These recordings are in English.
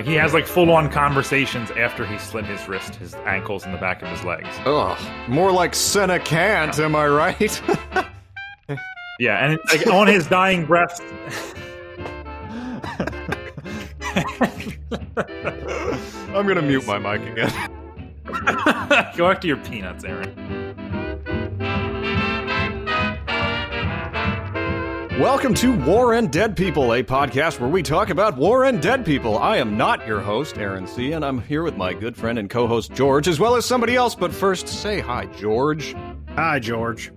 Like he has like full on conversations after he slit his wrist, his ankles, and the back of his legs. Ugh, more like Senna can't, am I right? Yeah, and it's like on his dying breath. I'm gonna mute my mic again. Go back to your peanuts, Aaron. Welcome to War and Dead People, a podcast where we talk about war and dead people. I am not your host, Aaron C., and I'm here with my good friend and co host, George, as well as somebody else. But first, say hi, George. Hi, George.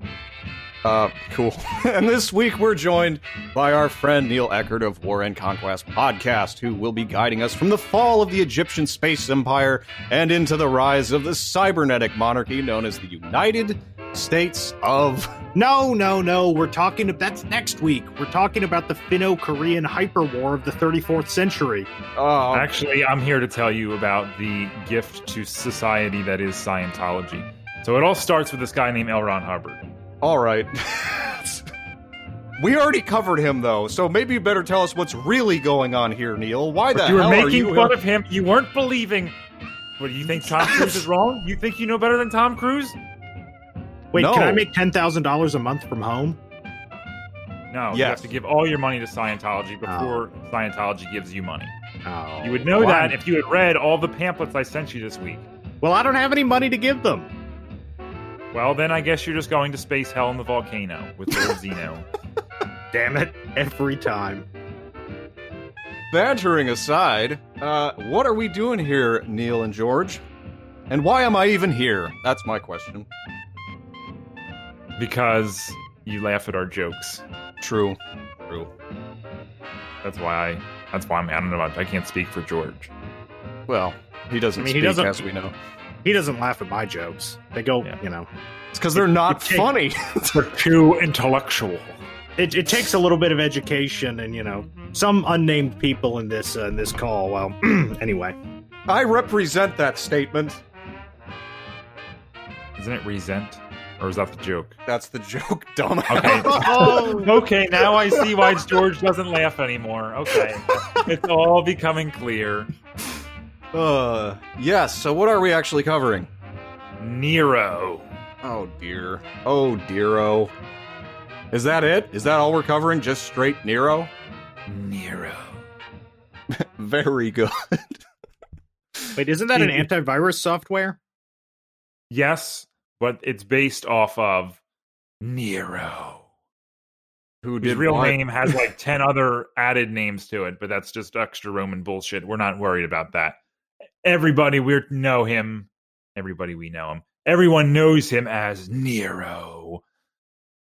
Uh, cool. and this week we're joined by our friend Neil Eckert of War and Conquest podcast, who will be guiding us from the fall of the Egyptian space empire and into the rise of the cybernetic monarchy known as the United States of. No, no, no. We're talking. That's next week. We're talking about the Finno-Korean hyperwar of the 34th century. Oh, Actually, I'm here to tell you about the gift to society that is Scientology. So it all starts with this guy named L. Ron Hubbard. all right. we already covered him, though, so maybe you better tell us what's really going on here, Neil. Why the you were hell are making you? fun of him. You weren't believing. What do you think Tom Cruise is wrong? You think you know better than Tom Cruise? Wait, No. can I make ten thousand dollars a month from home? No, you have to give all your money to Scientology before Scientology gives you money. Oh, You would know well, that I'm- if you had read all the pamphlets I sent you this week. Well, I don't have any money to give them. Well, then I guess you're just going to space hell in the volcano with Lord Xenu. Damn it! Every time. Bantering aside, uh, what are we doing here, Neil and George? And why am I even here? That's my question. Because you laugh at our jokes. True. True. That's why I. That's why I'm. I don't know. I can't speak for George. Well, he doesn't I mean, he doesn't- as we know. He doesn't laugh at my jokes. They go, Yeah. you know. It's because they're not it take- funny. We're too intellectual. It, it takes a little bit of education, and you know, some unnamed people in this uh, in this call. Well, anyway. I represent that statement. Isn't it resent? Or is that the joke? That's the joke, dumbass. Okay. okay, now I see why George doesn't laugh anymore. Okay. It's all becoming clear. uh, yes. So, what are we actually covering? Nero. Oh dear. Oh dear. Is that it? Is that all we're covering? Just straight Nero? Nero. Very good. Wait, isn't that an antivirus software? Yes, but it's based off of Nero. Who His real what? name has like 10 other added names to it, but that's just extra Roman bullshit. We're not worried about that. Everybody we know him. Everybody we know him. Everyone knows him as Nero.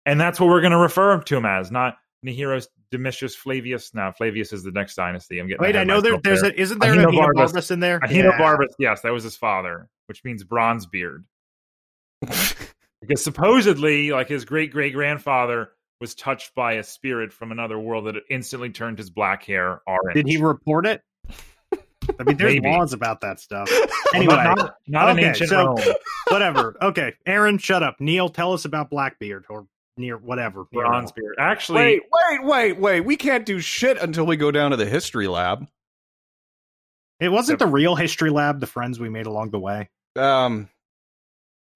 And that's what we're going to refer to him as, not Neheros Domitius Flavius. Now, Flavius is the next dynasty. I'm getting Wait, I know there, there's there. a isn't there Ahenobarbus. a Barbus in there? Ahenobarbus, yes, that was his father, which means bronze beard. because supposedly, like his great great grandfather was touched by a spirit from another world that instantly turned his black hair orange. Did he report it? I mean, there's Maybe. laws about that stuff. Anyway, not, not, not in Okay, ancient so- Rome. whatever. Okay, Aaron, shut up. Neil, tell us about Blackbeard or near whatever. Bronze beard. Actually, Wait, wait, wait, wait. We can't do shit until we go down to the history lab. It wasn't the real history lab. The friends we made along the way. Um,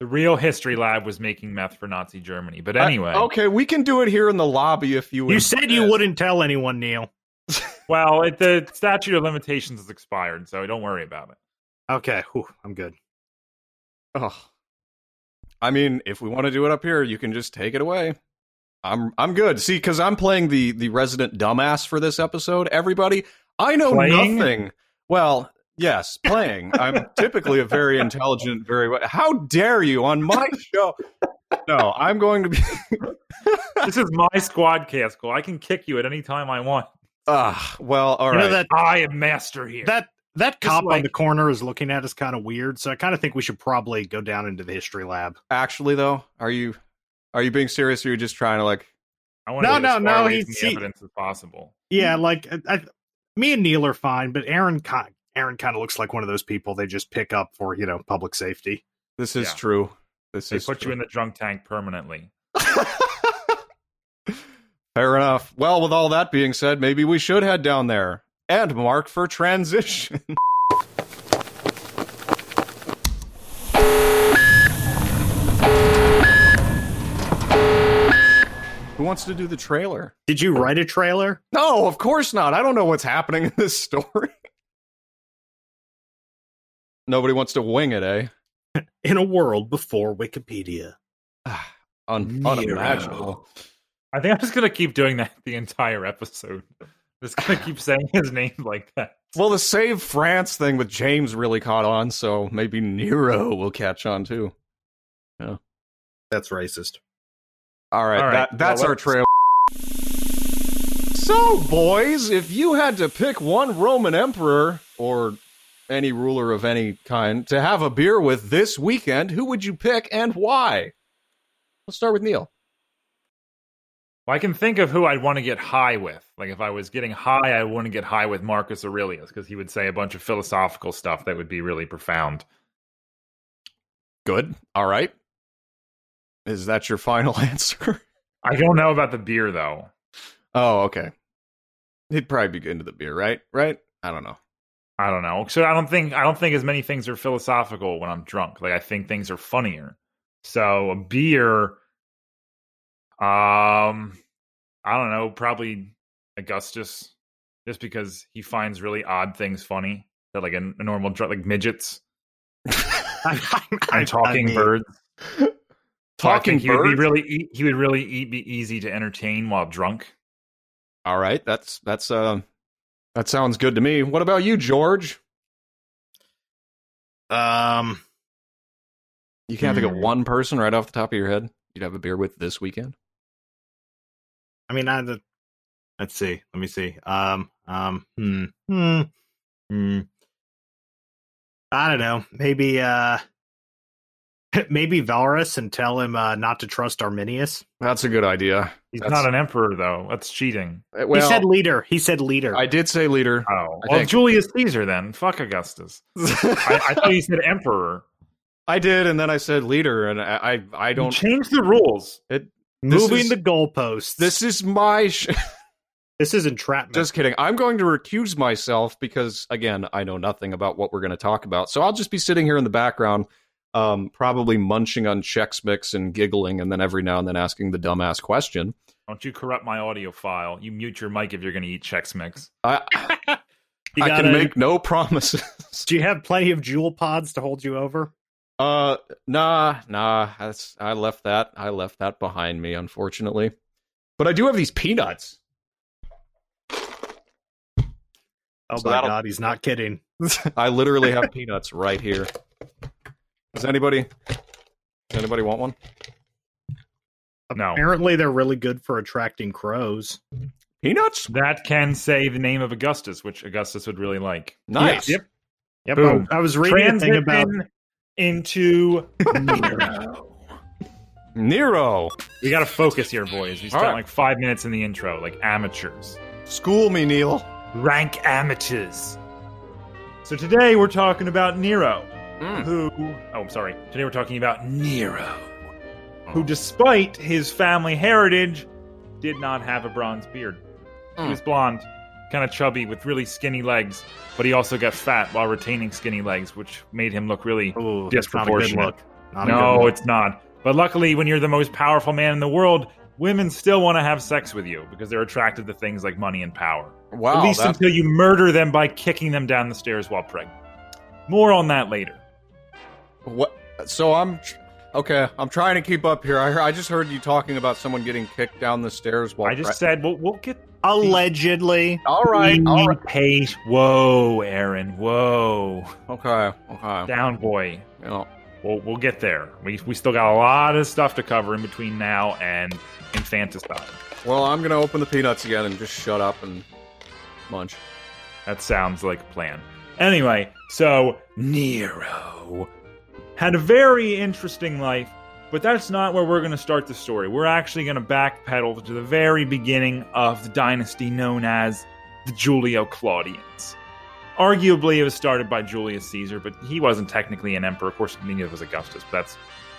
the real history lab was making meth for Nazi Germany. But I- anyway, okay, we can do it here in the lobby if you. You said you insist. wouldn't tell anyone, Neil. well, it, the statute of limitations has expired, so don't worry about it. Okay, whew, I'm good. Oh, I mean, if we want to do it up here, you can just take it away. I'm I'm good. See, because I'm playing the the resident dumbass for this episode. Everybody, I know Playing? nothing. Well, yes, playing. I'm typically a very intelligent, very. How dare you on my show? No, I'm going to be. This is my squad castle. I can kick you at any time I want. Ah, well, all you right. know that I am master here. that that cop like- on the corner is looking at us kind of weird. So I kind of think we should probably go down into the history lab. Actually, though, are you are you being serious? Or are you just trying to like? I want No, to get no, as far no, away he- the see- evidence as possible. Yeah, like I, I, me and Neil are fine, but Aaron kind Aaron kind of looks like one of those people they just pick up for you know public safety. This is Yeah. true. This They is put true. you in the drunk tank permanently. Fair enough. Well, with all that being said, maybe we should head down there. and mark for transition. Who wants to do the trailer? Did you write a trailer? No, of course not. I don't know what's happening in this story. Nobody wants to wing it, eh? In a world before Wikipedia. Un- unimaginable. I think I'm just gonna keep doing that the entire episode. Just gonna keep saying his name like that. Well, the Save France thing with James really caught on, so maybe Nero will catch on too. Yeah, That's racist. All right, All right, that, that's well, our let's- trail. So, boys, if you had to pick one Roman emperor or any ruler of any kind to have a beer with this weekend, who would you pick and why? Let's start with Neil. Well, I can think of who I'd want to get high with. Like if I was getting high, I want to get high with Marcus Aurelius because he would say a bunch of philosophical stuff that would be really profound. Good. All right. Is that your final answer? I don't know about the beer though. oh, okay. He'd probably be into the beer, right? Right? I don't know. I don't know. So I don't think I don't think as many things are philosophical when I'm drunk. Like I think things are funnier. So a beer, um, I don't know, probably Augustus, just because he finds really odd things funny that like a, a normal drunk, like midgets and talking mean, birds. Talking think he would be really he would really be easy to entertain while drunk. All right, that's that's uh that sounds good to me. What about you, George? Um, You can't think of Hmm. one person right off the top of your head you'd have a beer with this weekend. I mean, I, let's see. Let me see. Um, um, hmm, hmm, hmm. I don't know. Maybe, uh, maybe Varus and tell him uh, not to trust Arminius. That's a good idea. He's That's- not an emperor though. That's cheating. Uh, Well, he said leader. He said leader. I did say leader. Oh, I well, think- Julius Caesar then. Fuck Augustus. I, I thought you said emperor. I did, and then I said leader, and I I, I don't. change the rules. It, Moving is- the goalposts. this is my. Sh- this is entrapment. just kidding. I'm going to recuse myself because again, I know nothing about what we're going to talk about. So I'll just be sitting here in the background, um, probably munching on Chex Mix and giggling, and then every now and then asking the dumbass question. Don't you corrupt my audio file. You mute your mic if you're going to eat Chex Mix. I I gotta- can make no promises. Do you have plenty of Juul pods to hold you over? Uh, nah, nah. That's I left that. I left that behind me, unfortunately. But I do have these peanuts. Oh So my god, he's not kidding. I literally have peanuts right here. Does anybody? Does anybody want one? No. Apparently, they're really good for attracting crows. Peanuts? That can say the name of Augustus, which Augustus would really like. Nice. Yep. Yep, Boom. I, I was reading a thing about. Into Nero. Nero. we got to focus here, boys. We spent All right. like five minutes in the intro, like amateurs. School me, Neil. Rank amateurs. So today we're talking about Nero, Mm. who. Oh, I'm sorry. Today we're talking about Nero, Oh. who, despite his family heritage, did not have a bronze beard. He Mm. was blonde, kind of chubby, with really skinny legs, but he also got fat while retaining skinny legs, which made him look really Ooh, that's not a good disproportionate. look. Not a good no, it's not. But luckily, when you're the most powerful man in the world, women still want to have sex with you because they're attracted to things like money and power. Wow. At least that- until you murder them by kicking them down the stairs while pregnant. More on that later. What? So I'm okay. I'm trying to keep up here. I, heard, I just heard you talking about someone getting kicked down the stairs while. I just pre- said we'll, we'll get Allegedly. all right. All right. Pace. Whoa, Aaron. Whoa, Okay. Okay. down boy. You know, We'll, we'll get there. We, we still got a lot of stuff to cover in between now and infanticide. well, I'm gonna open the peanuts again and just shut up and munch. That sounds like a plan. Anyway, so Nero had a very interesting life, but that's not where we're going to start the story. We're actually going to backpedal to the very beginning of the dynasty known as the Julio Claudians. Arguably, it was started by Julius Caesar, but he wasn't technically an emperor. Of course, neither was Augustus, but that's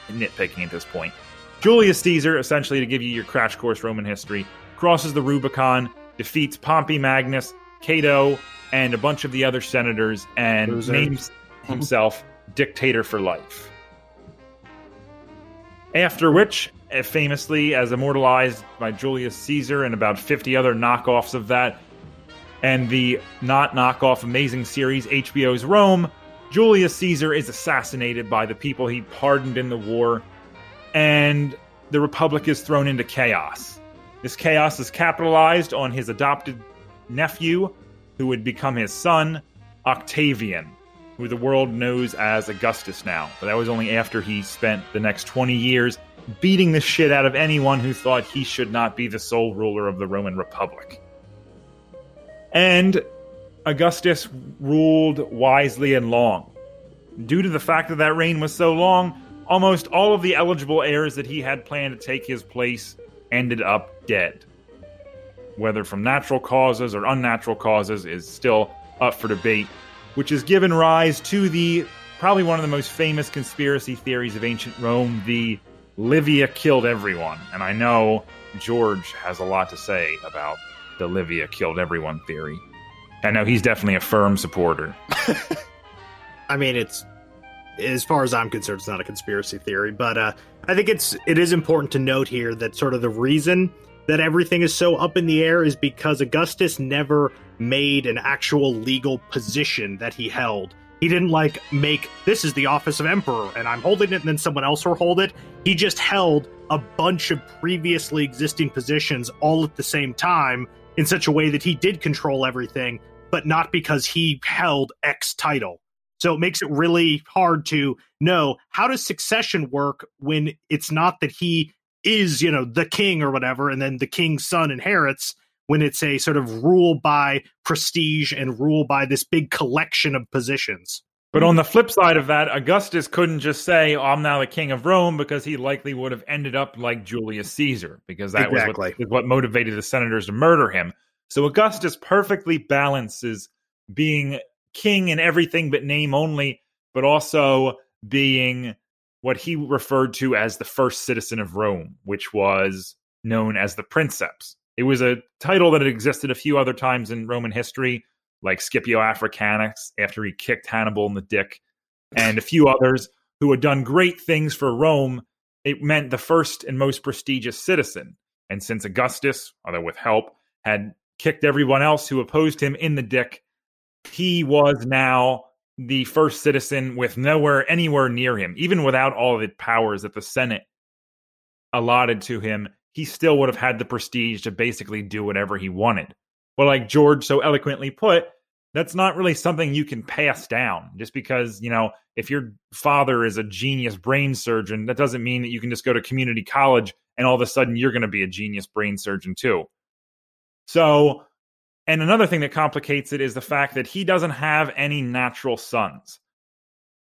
nitpicking at this point. Julius Caesar, essentially to give you your crash course Roman history, crosses the Rubicon, defeats Pompey Magnus, Cato, and a bunch of the other senators and Loser. names himself dictator for life. After which, uh, famously, as immortalized by Julius Caesar and about 50 other knockoffs of that, and the not knockoff amazing series HBO's Rome, Julius Caesar is assassinated by the people he pardoned in the war, and the Republic is thrown into chaos. This chaos is capitalized on his adopted nephew, who would become his son, Octavian, who the world knows as Augustus now. But that was only after he spent the next 20 years beating the shit out of anyone who thought he should not be the sole ruler of the Roman Republic. And Augustus ruled wisely and long. Due to the fact that that reign was so long, almost all of the eligible heirs that he had planned to take his place ended up dead. Whether from natural causes or unnatural causes is still up for debate, which has given rise to the probably one of the most famous conspiracy theories of ancient Rome, the Livia killed everyone. And I know George has a lot to say about the Livia killed everyone theory. I know he's definitely a firm supporter. I mean, it's as far as I'm concerned, it's not a conspiracy theory, but uh, I think it's it is important to note here that sort of the reason that everything is so up in the air is because Augustus never made an actual legal position that he held. He didn't like make this is the office of emperor and I'm holding it and then someone else will hold it. He just held a bunch of previously existing positions all at the same time in such a way that he did control everything, but not because he held X title. So it makes it really hard to know how does succession work when it's not that he is, you know, the king or whatever, and then the king's son inherits when it's a sort of rule by prestige and rule by this big collection of positions. But on the flip side of that, Augustus couldn't just say, oh, I'm now the king of Rome, because he likely would have ended up like Julius Caesar, because that Exactly. was what, what motivated the senators to murder him. So Augustus perfectly balances being king in everything but name only, but also being what he referred to as the first citizen of Rome, which was known as the princeps. It was a title that had existed a few other times in Roman history, like Scipio Africanus after he kicked Hannibal in the dick, and a few others who had done great things for Rome. It meant the first and most prestigious citizen. And since Augustus, although with help, had kicked everyone else who opposed him in the dick, he was now the first citizen with nowhere anywhere near him, even without all the powers that the Senate allotted to him. He still would have had the prestige to basically do whatever he wanted. But like George so eloquently put, that's not really something you can pass down just because, you know, if your father is a genius brain surgeon, that doesn't mean that you can just go to community college and all of a sudden you're going to be a genius brain surgeon too. So, and another thing that complicates it is the fact that he doesn't have any natural sons.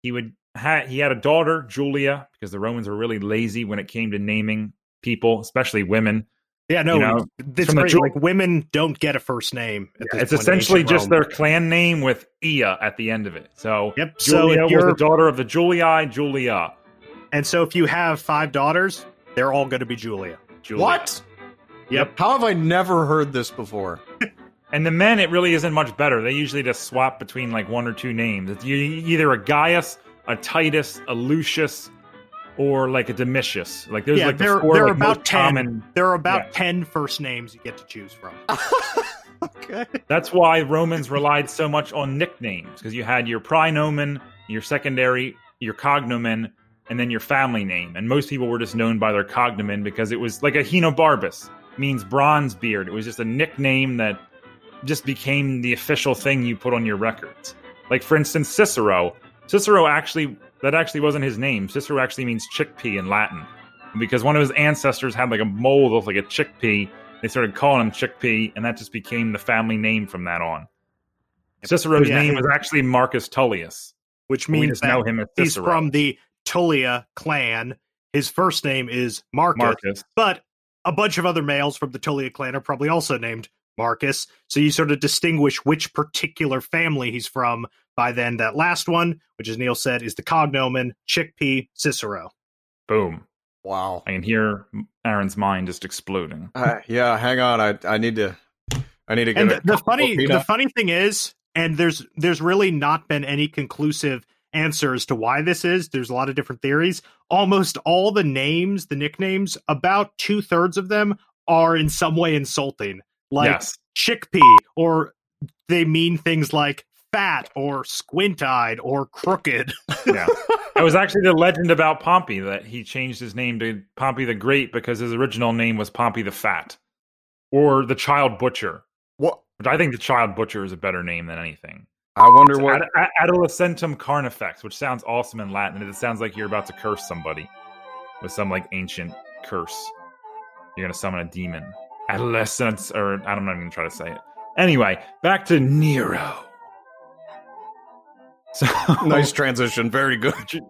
He would ha- he had a daughter, Julia, because the Romans were really lazy when it came to naming people, especially women. Yeah, no, You know, it's from the great. Ju- like women don't get a first name. at this It's essentially just their clan name with Ia at the end of it. So Yep. So Julia if was you're the daughter of the Julii, Julia. and so if you have five daughters, they're all going to be Julia. Julia. What? Yep. How have I never heard this before? And the men, it really isn't much better. They usually just swap between like one or two names. It's you- either a Gaius, a Titus, a Lucius, or like a Domitius. Like there's yeah, like the there, four there are like, about 10. common. There are about Yeah. 10 first names you get to choose from. okay. That's why Romans relied so much on nicknames because you had your praenomen, your secondary, your cognomen, and then your family name. And most people were just known by their cognomen because it was like Ahenobarbus means bronze beard. It was just a nickname that just became the official thing you put on your records. Like for instance, Cicero. Cicero actually that actually wasn't his name. Cicero actually means chickpea in Latin. Because one of his ancestors had like a mole that looked like a chickpea they started calling him Chickpea, and that just became the family name from that on. Cicero's Yeah, name was actually Marcus Tullius. Which We means just know him as Cicero. he's from the Tullia clan. His first name is Marcus, Marcus. but a bunch of other males from the Tullia clan are probably also named Marcus. So you sort of distinguish which particular family he's from by then that last one, which as Neil said is the cognomen Chickpea Cicero. Boom. Wow. I can hear Aaron's mind just exploding. Uh, yeah, hang on. I I need to I need to get And a the, the funny the funny thing is and there's there's really not been any conclusive answer as to why this is. There's a lot of different theories. Almost all the names, the nicknames, about two thirds of them are in some way insulting, like yes. chickpea, or they mean things like fat or squint eyed or crooked. yeah. It was actually the legend about Pompey that he changed his name to Pompey the Great because his original name was Pompey the Fat or the Child Butcher. What? Which I think the Child Butcher is a better name than anything. I wonder It's what. Ad- Ad- Adolescentum Carnifex, which sounds awesome in Latin. It sounds like you're about to curse somebody with some like ancient curse. You're gonna summon a demon. Adolescence, or I'm not even try to say it. Anyway, back to Nero. So nice transition. Very good.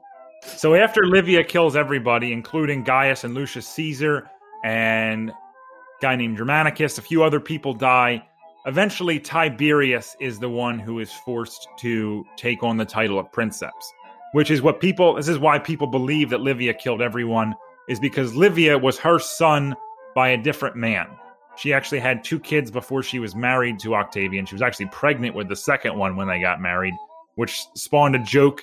So after Livia kills everybody, including Gaius and Lucius Caesar and a guy named Germanicus, a few other people die. Eventually, Tiberius is the one who is forced to take on the title of princeps, which is what people. This is why people believe that Livia killed everyone, is because Livia was her son by a different man. She actually had two kids before she was married to Octavian. She was actually pregnant with the second one when they got married, which spawned a joke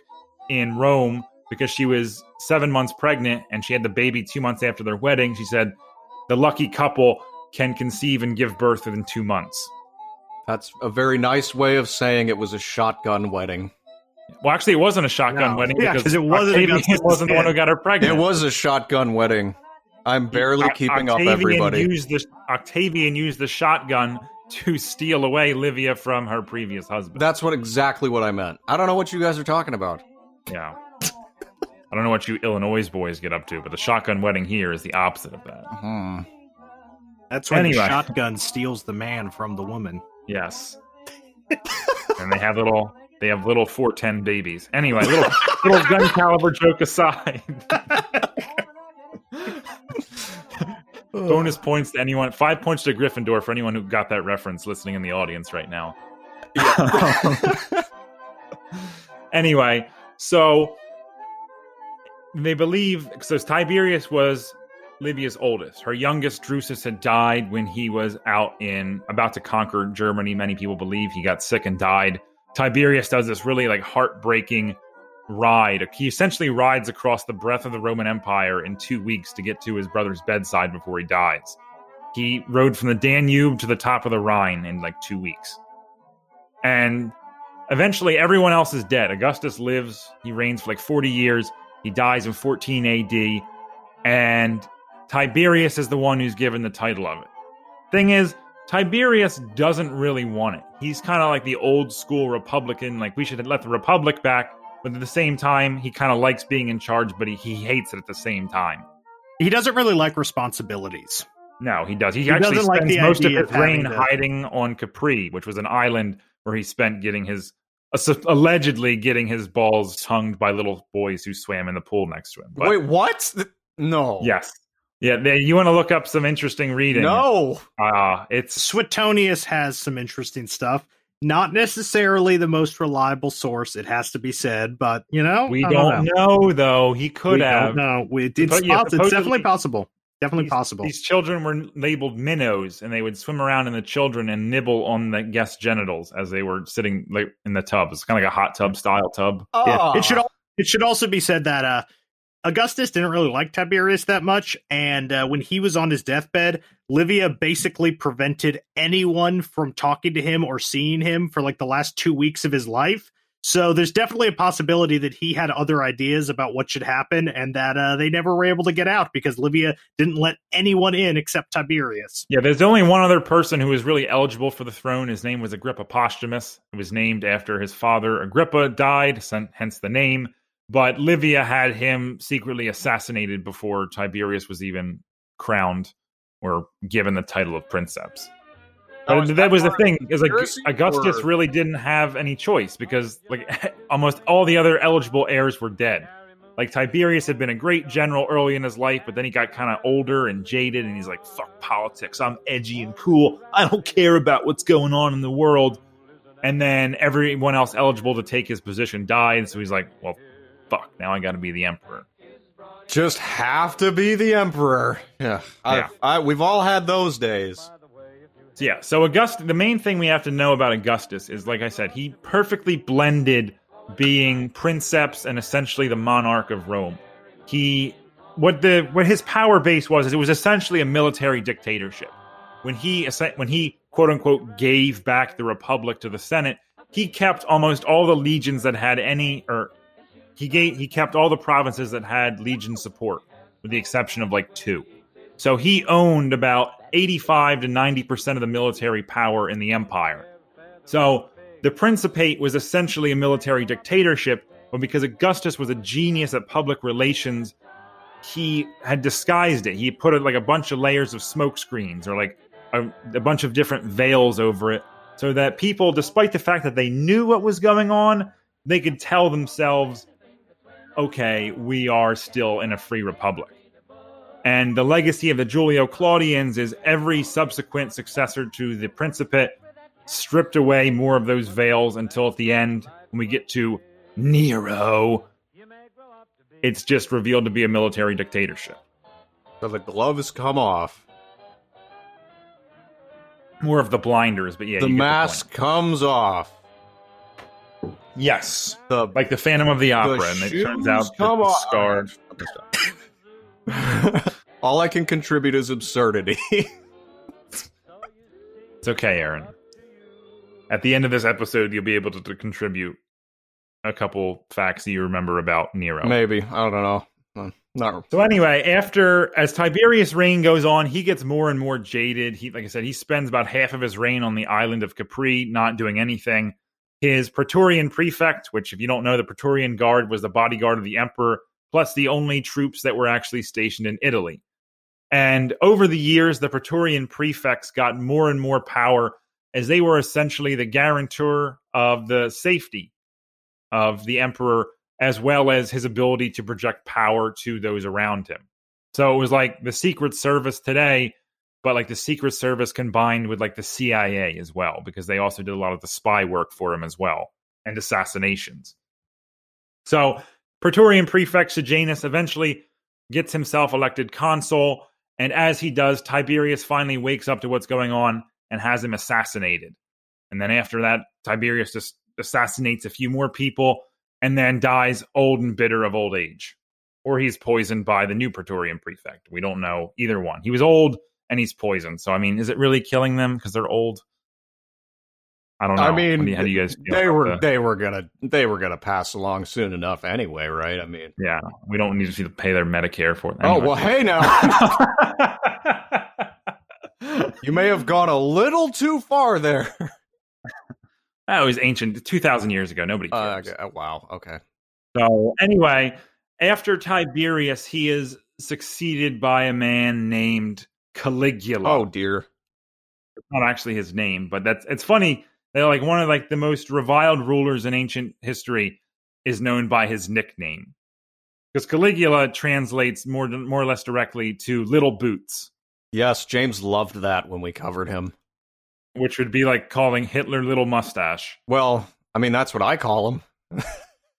in Rome because she was seven months pregnant and she had the baby two months after their wedding. She said, The lucky couple can conceive and give birth within two months. That's a very nice way of saying it was a shotgun wedding. Well, actually, it wasn't a shotgun No. wedding Yeah, because 'cause it wasn't Octavian wasn't the one who got her pregnant. It was a shotgun wedding. I'm barely Oc- keeping Octavian up everybody. Used the, Octavian used the shotgun to steal away Livia from her previous husband. That's what exactly what I meant. I don't know what you guys are talking about. yeah. I don't know what you Illinois boys get up to, but the shotgun wedding here is the opposite of that. Hmm. That's when Anyway. the shotgun steals the man from the woman. Yes. and they have little they have little 410 babies. Anyway, little little gun caliber joke aside. Bonus points to anyone. Five points to Gryffindor for anyone who got that reference listening in the audience right now. anyway, so they believe so Tiberius was Livia's oldest. Her youngest, Drusus, had died when he was out in about to conquer Germany. Many people believe he got sick and died. Tiberius does this really like heartbreaking ride. He essentially rides across the breadth of the Roman Empire in two weeks to get to his brother's bedside before he dies. He rode from the Danube to the top of the Rhine in like two weeks. And eventually everyone else is dead. Augustus lives, he reigns for like 40 years. He dies in 14 AD. And Tiberius is the one who's given the title of it. Thing is, Tiberius doesn't really want it. He's kind of like the old school Republican, like we should let the Republic back, but at the same time, he kind of likes being in charge, but he, he hates it at the same time. He doesn't really like responsibilities. No, he does. He, He actually doesn't like spends the most of idea his of reign to- hiding on Capri, which was an island where he spent getting his allegedly getting his balls tongued by little boys who swam in the pool next to him. But Wait, what? No. yes, yeah. They, you want to look up some interesting reading? No. uh, it's Suetonius has some interesting stuff. Not necessarily the most reliable source, it has to be said, but you know, we I don't know. though. He could We have. don't know. We, it's, yeah, it's definitely possible. Definitely These- possible. These children were labeled minnows, and they would swim around in the children and nibble on the guest genitals as they were sitting like in the tub. It's kind of like a hot tub style tub. Yeah. Ah. It should al- it should also be said that uh, Augustus didn't really like Tiberius that much, and uh, when he was on his deathbed, Livia basically prevented anyone from talking to him or seeing him for like the last two weeks of his life. So there's definitely a possibility that he had other ideas about what should happen, and that uh, they never were able to get out because Livia didn't let anyone in except Tiberius. Yeah, there's only one other person who was really eligible for the throne. His name was Agrippa Postumus. It was named after his father Agrippa died, hence the name. But Livia had him secretly assassinated before Tiberius was even crowned or given the title of princeps. Oh, is that, that was the thing is like Augustus or- really didn't have any choice because like almost all the other eligible heirs were dead. Like Tiberius had been a great general early in his life, but then he got kind of older and jaded, and he's like, "Fuck politics! I'm edgy and cool. I don't care about what's going on in the world." And then everyone else eligible to take his position died, so he's like, "Well, fuck! Now I got to be the emperor." Just have to be the emperor. Yeah. I, Yeah. I, we've all had those days. So yeah, so Augustus. The main thing we have to know about Augustus is, like I said, he perfectly blended being princeps and essentially the monarch of Rome. He what the what his power base was is it was essentially a military dictatorship. When he when he quote unquote gave back the republic to the Senate, he kept almost all the legions that had any or he gave he kept all the provinces that had legion support with the exception of like two. So he owned about 85 to 90% of the military power in the empire. So the Principate was essentially a military dictatorship, but because Augustus was a genius at public relations, he had disguised it. He put it like a bunch of layers of smoke screens or like a, a bunch of different veils over it so that people, despite the fact that they knew what was going on, they could tell themselves, okay, we are still in a free republic. And the legacy of the Julio Claudians is every subsequent successor to the Principate stripped away more of those veils until at the end, when we get to Nero, it's just revealed to be a military dictatorship. So the gloves come off. More of the blinders, but yeah, the mask comes off. Yes, The like the Phantom of the Opera, the and it shoes turns out come scarred. All I can contribute is absurdity. It's okay, Aaron. At the end of this episode, you'll be able to, to contribute a couple facts that you remember about Nero. Maybe I don't know. Uh, Not So anyway, after as Tiberius' reign goes on, he gets more and more jaded. He, like I said, he spends about half of his reign on the island of Capri, not doing anything. His Praetorian prefect, which, if you don't know, the Praetorian Guard was the bodyguard of the emperor, plus the only troops that were actually stationed in Italy. And over the years, the Praetorian prefects got more and more power as they were essentially the guarantor of the safety of the emperor as well as his ability to project power to those around him. So it was like the Secret Service today, but like the Secret Service combined with like the CIA as well, because they also did a lot of the spy work for him as well and assassinations. So Praetorian Prefect Sejanus eventually gets himself elected consul, and as he does, Tiberius finally wakes up to what's going on and has him assassinated. And then after that, Tiberius just assassinates a few more people and then dies old and bitter of old age. Or he's poisoned by the new Praetorian prefect. We don't know either one. He was old and he's poisoned. So, I mean, is it really killing them because they're old? I don't know. I mean, how do you guys they were the- they were gonna they were gonna pass along soon enough anyway, right? I mean, yeah, we don't need to pay their Medicare for them. oh well, hey now, you may have gone a little too far there. that was ancient, 2,000 years ago. Nobody Uh, okay, wow, okay. So anyway, after Tiberius, he is succeeded by a man named Caligula. Oh dear. it's not actually his name, but that's it's funny. They're like one of like the most reviled rulers in ancient history is known by his nickname. Because Caligula translates more more or less directly to little boots, Yes, James loved that when we covered him. which would be like calling Hitler little mustache. Well, I mean that's what I call him.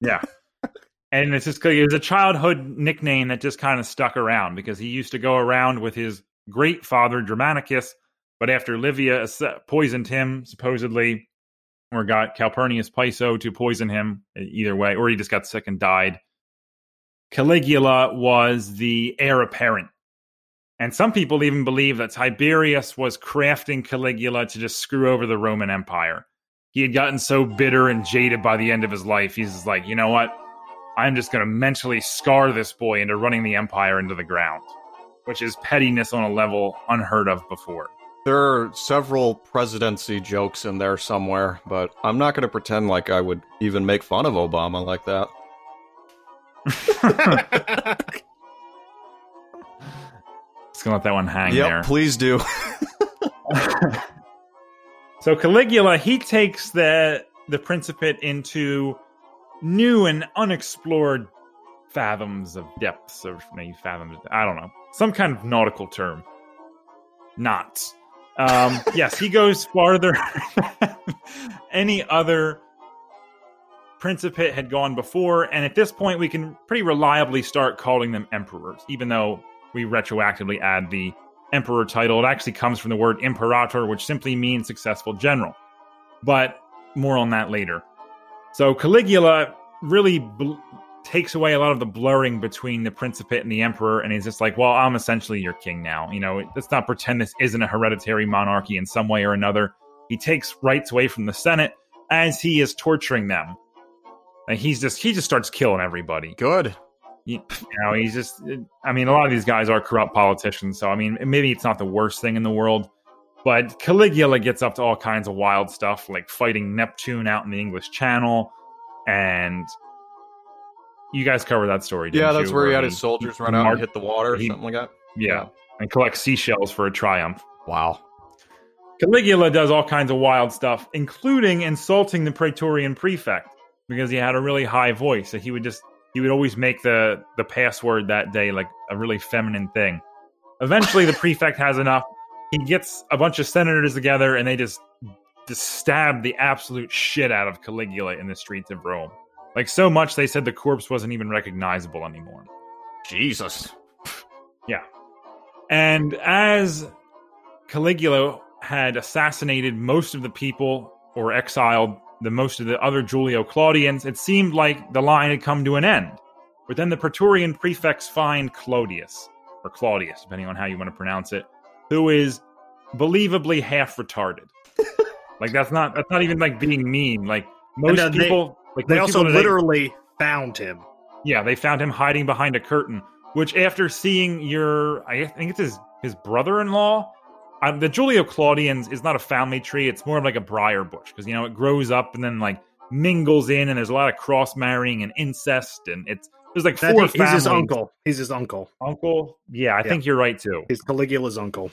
Yeah. and it's just it was a childhood nickname that just kind of stuck around because he used to go around with his great father Germanicus, but after Livia uh, poisoned him supposedly, or got Calpurnius Piso to poison him, either way, or he just got sick and died. Caligula was the heir apparent. And some people even believe that Tiberius was crafting Caligula to just screw over the Roman Empire he had gotten so bitter and jaded by the end of his life. He's just like, you know what? I'm just going to mentally scar this boy into running the empire into the ground, which is pettiness on a level unheard of before. There are several presidency jokes in there somewhere, but I'm not going to pretend like I would even make fun of Obama like that. Just gonna let that one hang yep, there. please do. So Caligula, he takes the the Principate into new and unexplored fathoms of depths of maybe fathoms. I don't know some kind of nautical term. Knots. Um, yes, he goes farther any other Principate had gone before, and at this point, we can pretty reliably start calling them emperors, even though we retroactively add the emperor title. It actually comes from the word imperator, which simply means successful general. But more on that later. So Caligula really bl- takes away a lot of the blurring between the principate and the emperor, and he's just like, well, I'm essentially your king now. You know, let's not pretend this isn't a hereditary monarchy in some way or another. He takes rights away from the Senate as he is torturing them. And he's just he just starts killing everybody. Good. You, you know, he's just. I mean, a lot of these guys are corrupt politicians, so I mean, maybe it's not the worst thing in the world. But Caligula gets up to all kinds of wild stuff, like fighting Neptune out in the English Channel, and you guys covered that story. Yeah, that's you? where he had his soldiers run out marched- and hit the water or he- something like that. Yeah, and collect seashells for a triumph. Wow. Caligula does all kinds of wild stuff, including insulting the Praetorian prefect because he had a really high voice. So he would just he would always make the the password that day like a really feminine thing. Eventually, the prefect has enough. He gets a bunch of senators together, and they just just stab the absolute shit out of Caligula in the streets of Rome. Like so much, they said the corpse wasn't even recognizable anymore. Jesus. Yeah. And as Caligula had assassinated most of the people or exiled the most of the other Julio Claudians, it seemed like the line had come to an end. But then the Praetorian prefects find Claudius, or Claudius, depending on how you want to pronounce it, who is believably half retarded. like that's not that's not even like being mean. Like most then they- people, like They also literally found him. yeah, they found him hiding behind a curtain. Which, after seeing your, I think it's his his brother-in-law, um, the Julio Claudians is not a family tree. It's more of like a briar bush because you know it grows up and then like mingles in, and there's a lot of cross marrying and incest, and it's there's like That- four he's his uncle. He's his uncle. Uncle, yeah, I Yeah. think you're right too. He's Caligula's uncle.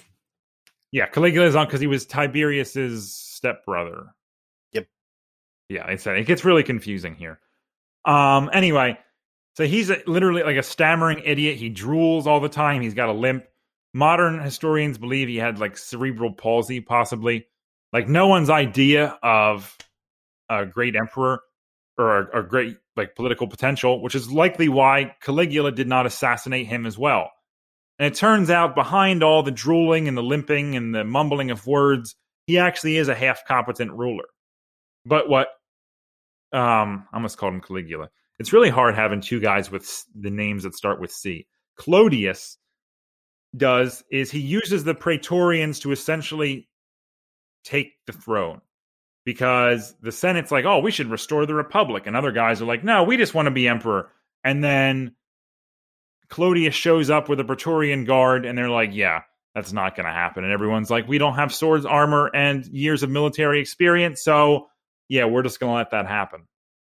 Yeah, Caligula's on because he was Tiberius's stepbrother. Yeah, it's it gets really confusing here. Um. Anyway, so he's a, literally like a stammering idiot. He drools all the time. He's got a limp. Modern historians believe he had like cerebral palsy, possibly. Like no one's idea of a great emperor or a, a great like political potential, which is likely why Caligula did not assassinate him as well. And it turns out behind all the drooling and the limping and the mumbling of words, he actually is a half competent ruler. But what um I almost called him Caligula. It's really hard having two guys with the names that start with C. Claudius does is he uses the Praetorians to essentially take the throne because the Senate's like, oh, we should restore the Republic. And other guys are like, no, we just want to be emperor. And then Claudius shows up with a Praetorian guard, and they're like, yeah, that's not going to happen. And everyone's like, we don't have swords, armor, and years of military experience. So, yeah, we're just going to let that happen.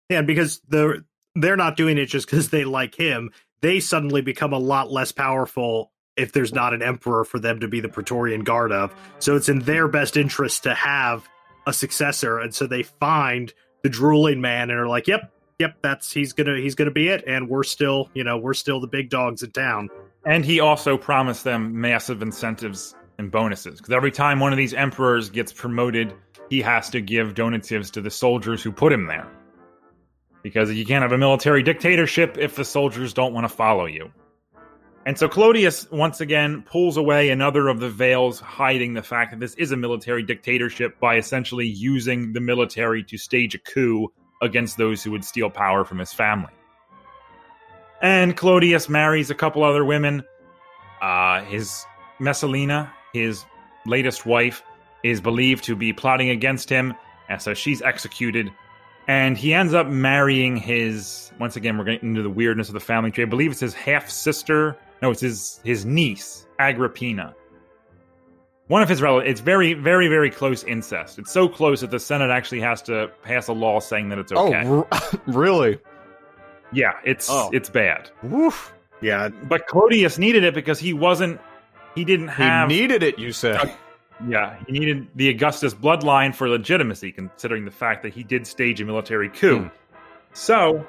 Yeah, because the they're not doing it just because they like him. They suddenly become a lot less powerful if there's not an emperor for them to be the Praetorian Guard of. So it's in their best interest to have a successor, and so they find the drooling man and are like, "Yep, yep, that's he's gonna he's gonna be it." And we're still, you know, we're still the big dogs in town. And he also promised them massive incentives and bonuses because every time one of these emperors gets promoted, he has to give donatives to the soldiers who put him there. Because you can't have a military dictatorship if the soldiers don't want to follow you. And so Claudius once again pulls away another of the veils hiding the fact that this is a military dictatorship by essentially using the military to stage a coup against those who would steal power from his family. And Claudius marries a couple other women. Uh, his Messalina, his latest wife, is believed to be plotting against him, and so she's executed. And he ends up marrying his. Once again, we're getting into the weirdness of the family tree. I believe it's his half sister. No, it's his his niece, Agrippina. One of his relatives. It's very, very, very close incest. It's so close that the Senate actually has to pass a law saying that it's okay. Oh, r- really? yeah, it's Oh. it's bad. Woof. Yeah, But Claudius needed it because he wasn't. He didn't have. he needed it, you said. Yeah, he needed the Augustus bloodline for legitimacy, considering the fact that he did stage a military coup. Hmm. So,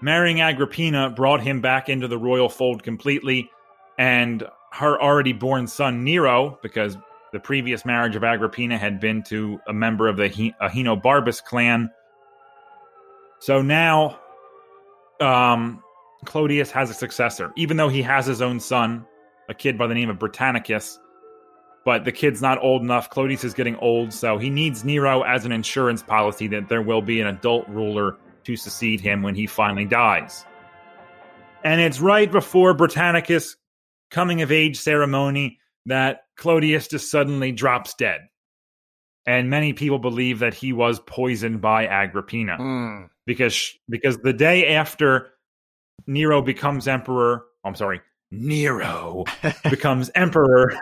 marrying Agrippina brought him back into the royal fold completely, and her already born son Nero, because the previous marriage of Agrippina had been to a member of the He- Ahenobarbus clan. So now, um, Claudius has a successor, even though he has his own son, a kid by the name of Britannicus. But the kid's not old enough. Claudius is getting old, so he needs Nero as an insurance policy that there will be an adult ruler to succeed him when he finally dies. And it's right before Britannicus' coming of age ceremony that Claudius just suddenly drops dead. And many people believe that he was poisoned by Agrippina Hmm. because because the day after Nero becomes emperor, I'm sorry, Nero becomes emperor,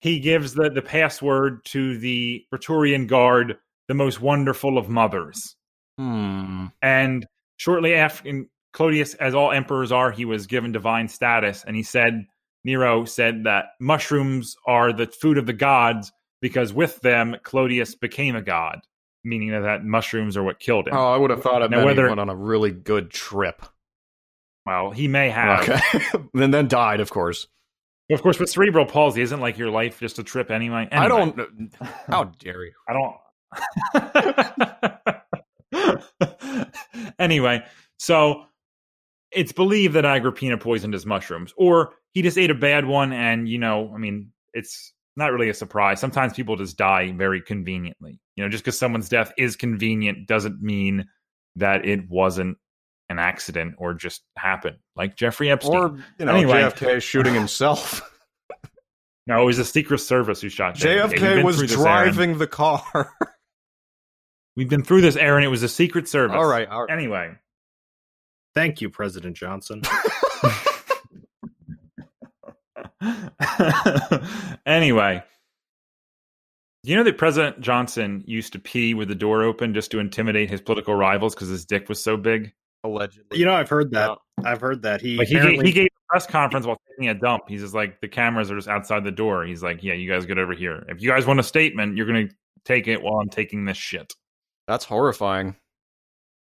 he gives the, the password to the Praetorian Guard, the most wonderful of mothers. Hmm. And shortly after, Claudius, as all emperors are, he was given divine status. And he said, Nero said that mushrooms are the food of the gods because with them, Claudius became a god, meaning that, mushrooms are what killed him. Oh, I would have thought it Now, whether- he went on a really good trip. Well, he may have. Okay. and then died, of course. Of course, with cerebral palsy, isn't like your life just a trip anyway? I don't. How dare you? I don't. anyway, so it's believed that Agrippina poisoned his mushrooms, or he just ate a bad one, and you know, I mean, it's not really a surprise. Sometimes people just die very conveniently. You know, just because someone's death is convenient doesn't mean that it wasn't an accident or just happened, like Jeffrey Epstein. Or you know, Anyway. JFK shooting himself. no, it was the Secret Service who shot JFK. JFK was through this, Aaron. driving the car. We've been through this, Aaron. It was the Secret Service. all right, all right. Anyway, Thank you, President Johnson. anyway, you know that President Johnson used to pee with the door open just to intimidate his political rivals because his dick was so big. Allegedly. You know, I've heard that. I've heard that he Like he, apparently he gave a press conference while taking a dump. He's just like the cameras are just outside the door. He's like, "Yeah, you guys get over here. If you guys want a statement, you're gonna take it while I'm taking this shit." That's horrifying.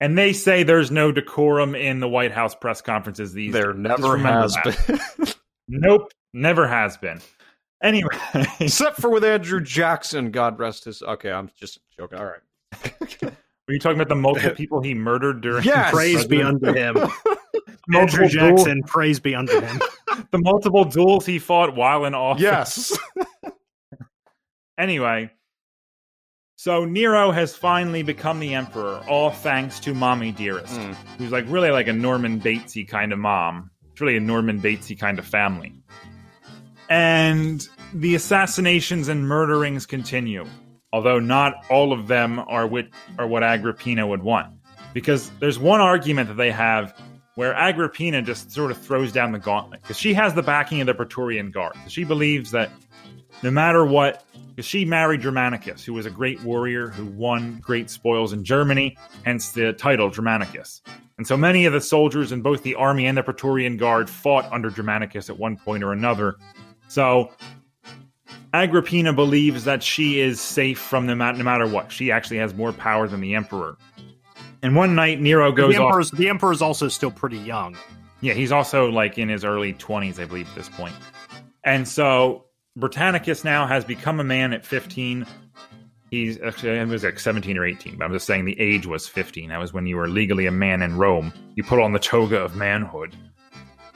And they say there's no decorum in the White House press conferences these There days. never has that. been. Nope, never has been. Anyway, Except for with Andrew Jackson, God rest his. Okay, I'm just joking. All right. were you talking about the multiple people he murdered during? Yes. praise be President- unto him. Andrew duel- Jackson, praise be unto him. the multiple duels he fought while in office. yes. Anyway, so Nero has finally become the emperor, all thanks to Mommy Dearest, Mm. who's like really like a Norman Batesy kind of mom. It's really a Norman Batesy kind of family. And the assassinations and murderings continue, although not all of them are what are what Agrippina would want. Because there's one argument that they have where Agrippina just sort of throws down the gauntlet because she has the backing of the Praetorian Guard. She believes that no matter what, because she married Germanicus, who was a great warrior who won great spoils in Germany, hence the title Germanicus. And so many of the soldiers in both the army and the Praetorian Guard fought under Germanicus at one point or another. So Agrippina believes that she is safe from them no matter what. She actually has more power than the emperor. And one night Nero goes the off. emperor's the emperor's also still pretty young. Yeah, he's also like in his early 20s, I believe, at this point. And so Britannicus now has become a man at 15. He's actually, it was like 17 or 18, but I'm just saying the age was 15. That was when you were legally a man in Rome. You put on the toga of manhood.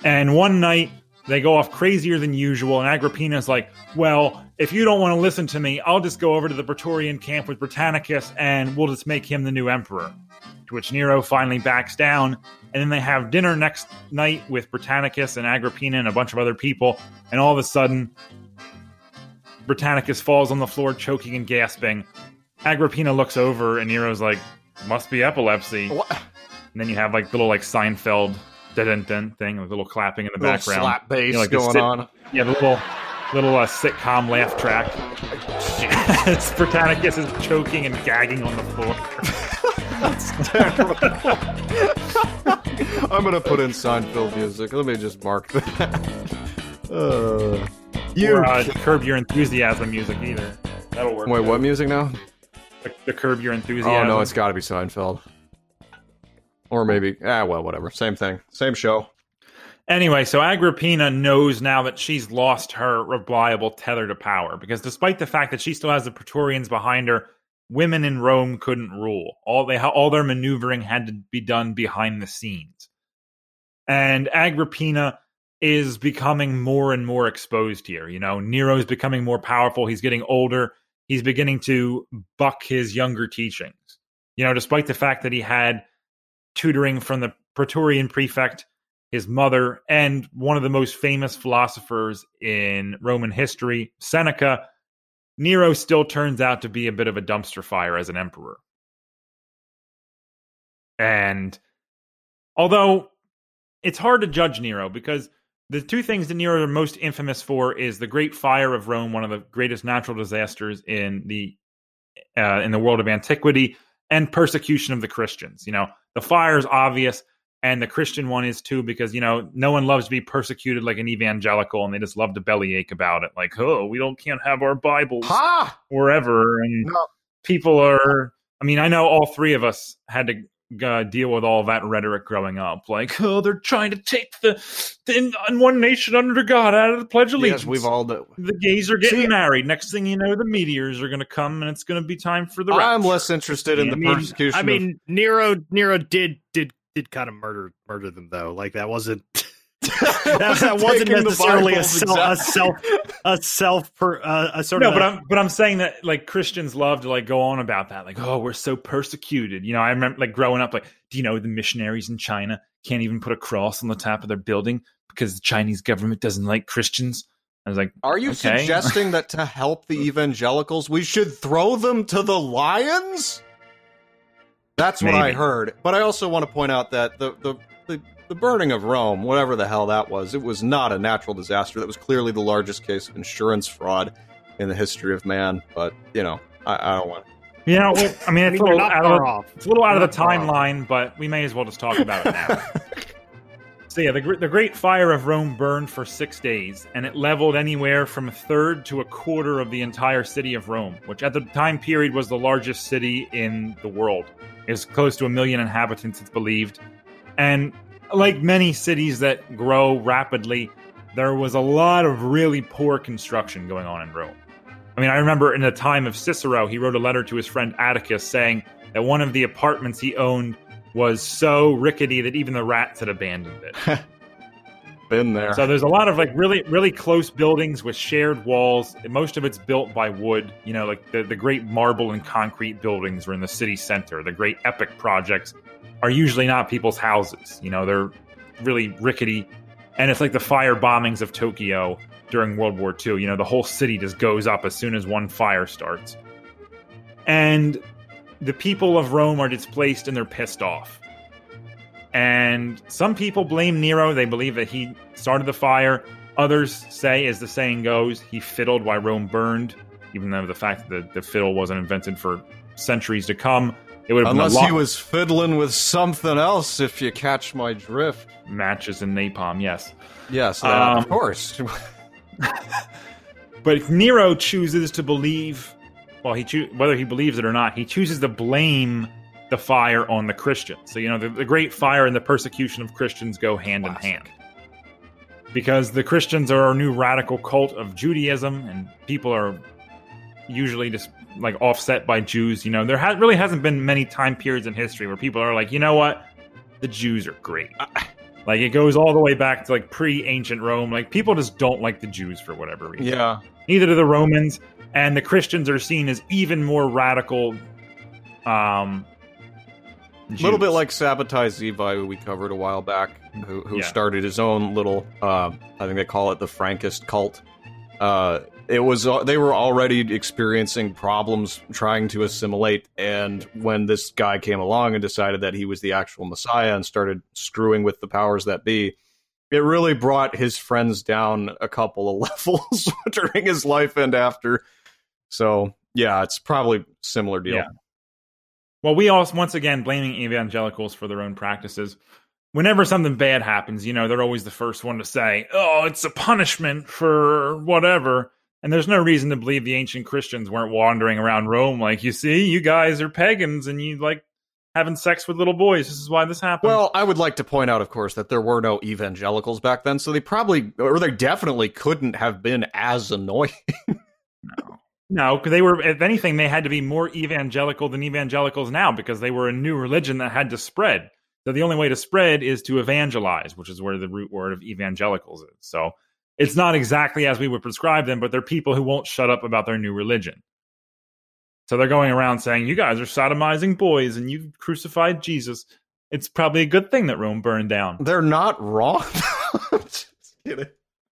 And one night, they go off crazier than usual, and Agrippina's like, Well, if you don't want to listen to me, I'll just go over to the Praetorian camp with Britannicus and we'll just make him the new emperor. To which Nero finally backs down, and then they have dinner next night with Britannicus and Agrippina and a bunch of other people, and all of a sudden, Britannicus falls on the floor, choking and gasping. Agrippina looks over, and Nero's like, "Must be epilepsy." What? And then you have like little like Seinfeld dun dun thing, with a little clapping in the Little background. slap bass You know, like going sit- on. Yeah, the little little uh, sitcom laugh track. it's Britannicus is choking and gagging on the floor. That's terrible. I'm gonna put in Seinfeld music. Let me just mark that. Uh, you. or uh, curb your enthusiasm music either. That'll work. Wait, too. what music now? The, the curb your enthusiasm. Oh no, it's got to be Seinfeld. Or maybe, ah, well, whatever. Same thing, same show. Anyway, so Agrippina knows now that she's lost her reliable tether to power because despite the fact that she still has the Praetorians behind her, women in Rome couldn't rule. All they all their maneuvering had to be done behind the scenes. And Agrippina is becoming more and more exposed here. You know, Nero's becoming more powerful. He's getting older. He's beginning to buck his younger teachings. You know, despite the fact that he had tutoring from the Praetorian prefect, his mother, and one of the most famous philosophers in Roman history, Seneca, Nero still turns out to be a bit of a dumpster fire as an emperor. And although it's hard to judge Nero because the two things that Nero are most infamous for is the Great Fire of Rome, one of the greatest natural disasters in the uh, in the world of antiquity, and persecution of the Christians. You know, the fire is obvious, and the Christian one is too, because you know no one loves to be persecuted like an evangelical, and they just love to bellyache about it, like, oh, we don't can't have our Bibles Ha! wherever, and No. people are. I mean, I know all three of us had to uh, deal with all that rhetoric growing up, like, oh, they're trying to take the, the in, in one nation under God out of the Pledge of Allegiance. Yes, we've all. The, the gays are getting See- married. Next thing you know, the meteors are going to come, and it's going to be time for the. I'm less interested in I the mean- persecution. I of- mean, Nero Nero did did did kind of murder murder them though. Like that wasn't that, that wasn't necessarily a Bible's self, a self a self per, uh, a sort no, of but a- I'm but I'm saying that like Christians love to like go on about that, like oh we're so persecuted. You know, I remember like growing up, like do you know the missionaries in China can't even put a cross on the top of their building because the Chinese government doesn't like Christians. I was like, Are you Okay. suggesting that to help the evangelicals, we should throw them to the lions? That's what I heard. But I also want to point out that the, the, the, the burning of Rome, whatever the hell that was, it was not a natural disaster. That was clearly the largest case of insurance fraud in the history of man. But, you know, I, I don't want you know, what- I mean, I it's mean, a little not out of far the, off. it's a little out of the Not off. timeline, but we may as well just talk about it now. So yeah, the, the Great Fire of Rome burned for six days, and it leveled anywhere from a third to a quarter of the entire city of Rome, which at the time period was the largest city in the world. It was close to a million inhabitants, it's believed. And like many cities that grow rapidly, there was a lot of really poor construction going on in Rome. I mean, I remember in the time of Cicero, he wrote a letter to his friend Atticus saying that one of the apartments he owned was so rickety that even the rats had abandoned it. been there. So there's a lot of like really, really close buildings with shared walls. Most of it's built by wood. You know, like the, the great marble and concrete buildings were in the city center. The great epic projects are usually not people's houses. You know, they're really rickety. And it's like the fire bombings of Tokyo during World War II. You know, the whole city just goes up as soon as one fire starts. And the people of Rome are displaced and they're pissed off. And some people blame Nero. They believe that he started the fire. Others say, as the saying goes, he fiddled while Rome burned, even though the fact that the, fiddle wasn't invented for centuries to come. It would have Unless been a he was fiddling with something else, if you catch my drift. matches and napalm, yes. Yes, that- Um, of course. But if Nero chooses to believe, well, he choo- whether he believes it or not, he chooses to blame the fire on the Christians. So you know, the, the great fire and the persecution of Christians go hand in hand. Because the Christians are a new radical cult of Judaism, and people are usually just like offset by Jews. You know, there ha- really hasn't been many time periods in history where people are like, you know what, the Jews are great. Like it goes all the way back to like pre-ancient Rome. Like people just don't like the Jews for whatever reason yeah. neither do the Romans, and the Christians are seen as even more radical. Um, A little bit like Sabbatai Zevi, who we covered a while back, who, who Yeah. started his own little, uh, I think they call it the Frankist cult. Uh, it was uh, they were already experiencing problems trying to assimilate, and when this guy came along and decided that he was the actual Messiah and started screwing with the powers that be, it really brought his friends down a couple of levels during his life and after. So yeah, it's probably similar deal. Yeah. Well, we all once again blaming evangelicals for their own practices. Whenever something bad happens, you know, they're always the first one to say, "Oh, it's a punishment for whatever." And there's no reason to believe the ancient Christians weren't wandering around Rome like, "You see, you guys are pagans and you like having sex with little boys. This is why this happened." Well, I would like to point out, of course, that there were no evangelicals back then, so they probably, or they definitely couldn't have been as annoying. No, because they were, if anything, they had to be more evangelical than evangelicals now because they were a new religion that had to spread. So the only way to spread is to evangelize, which is where the root word of evangelicals is. So it's not exactly as we would prescribe them, but they're people who won't shut up about their new religion. So they're going around saying, You guys are sodomizing boys and you crucified Jesus. It's probably a good thing that Rome burned down. They're not wrong. Just kidding.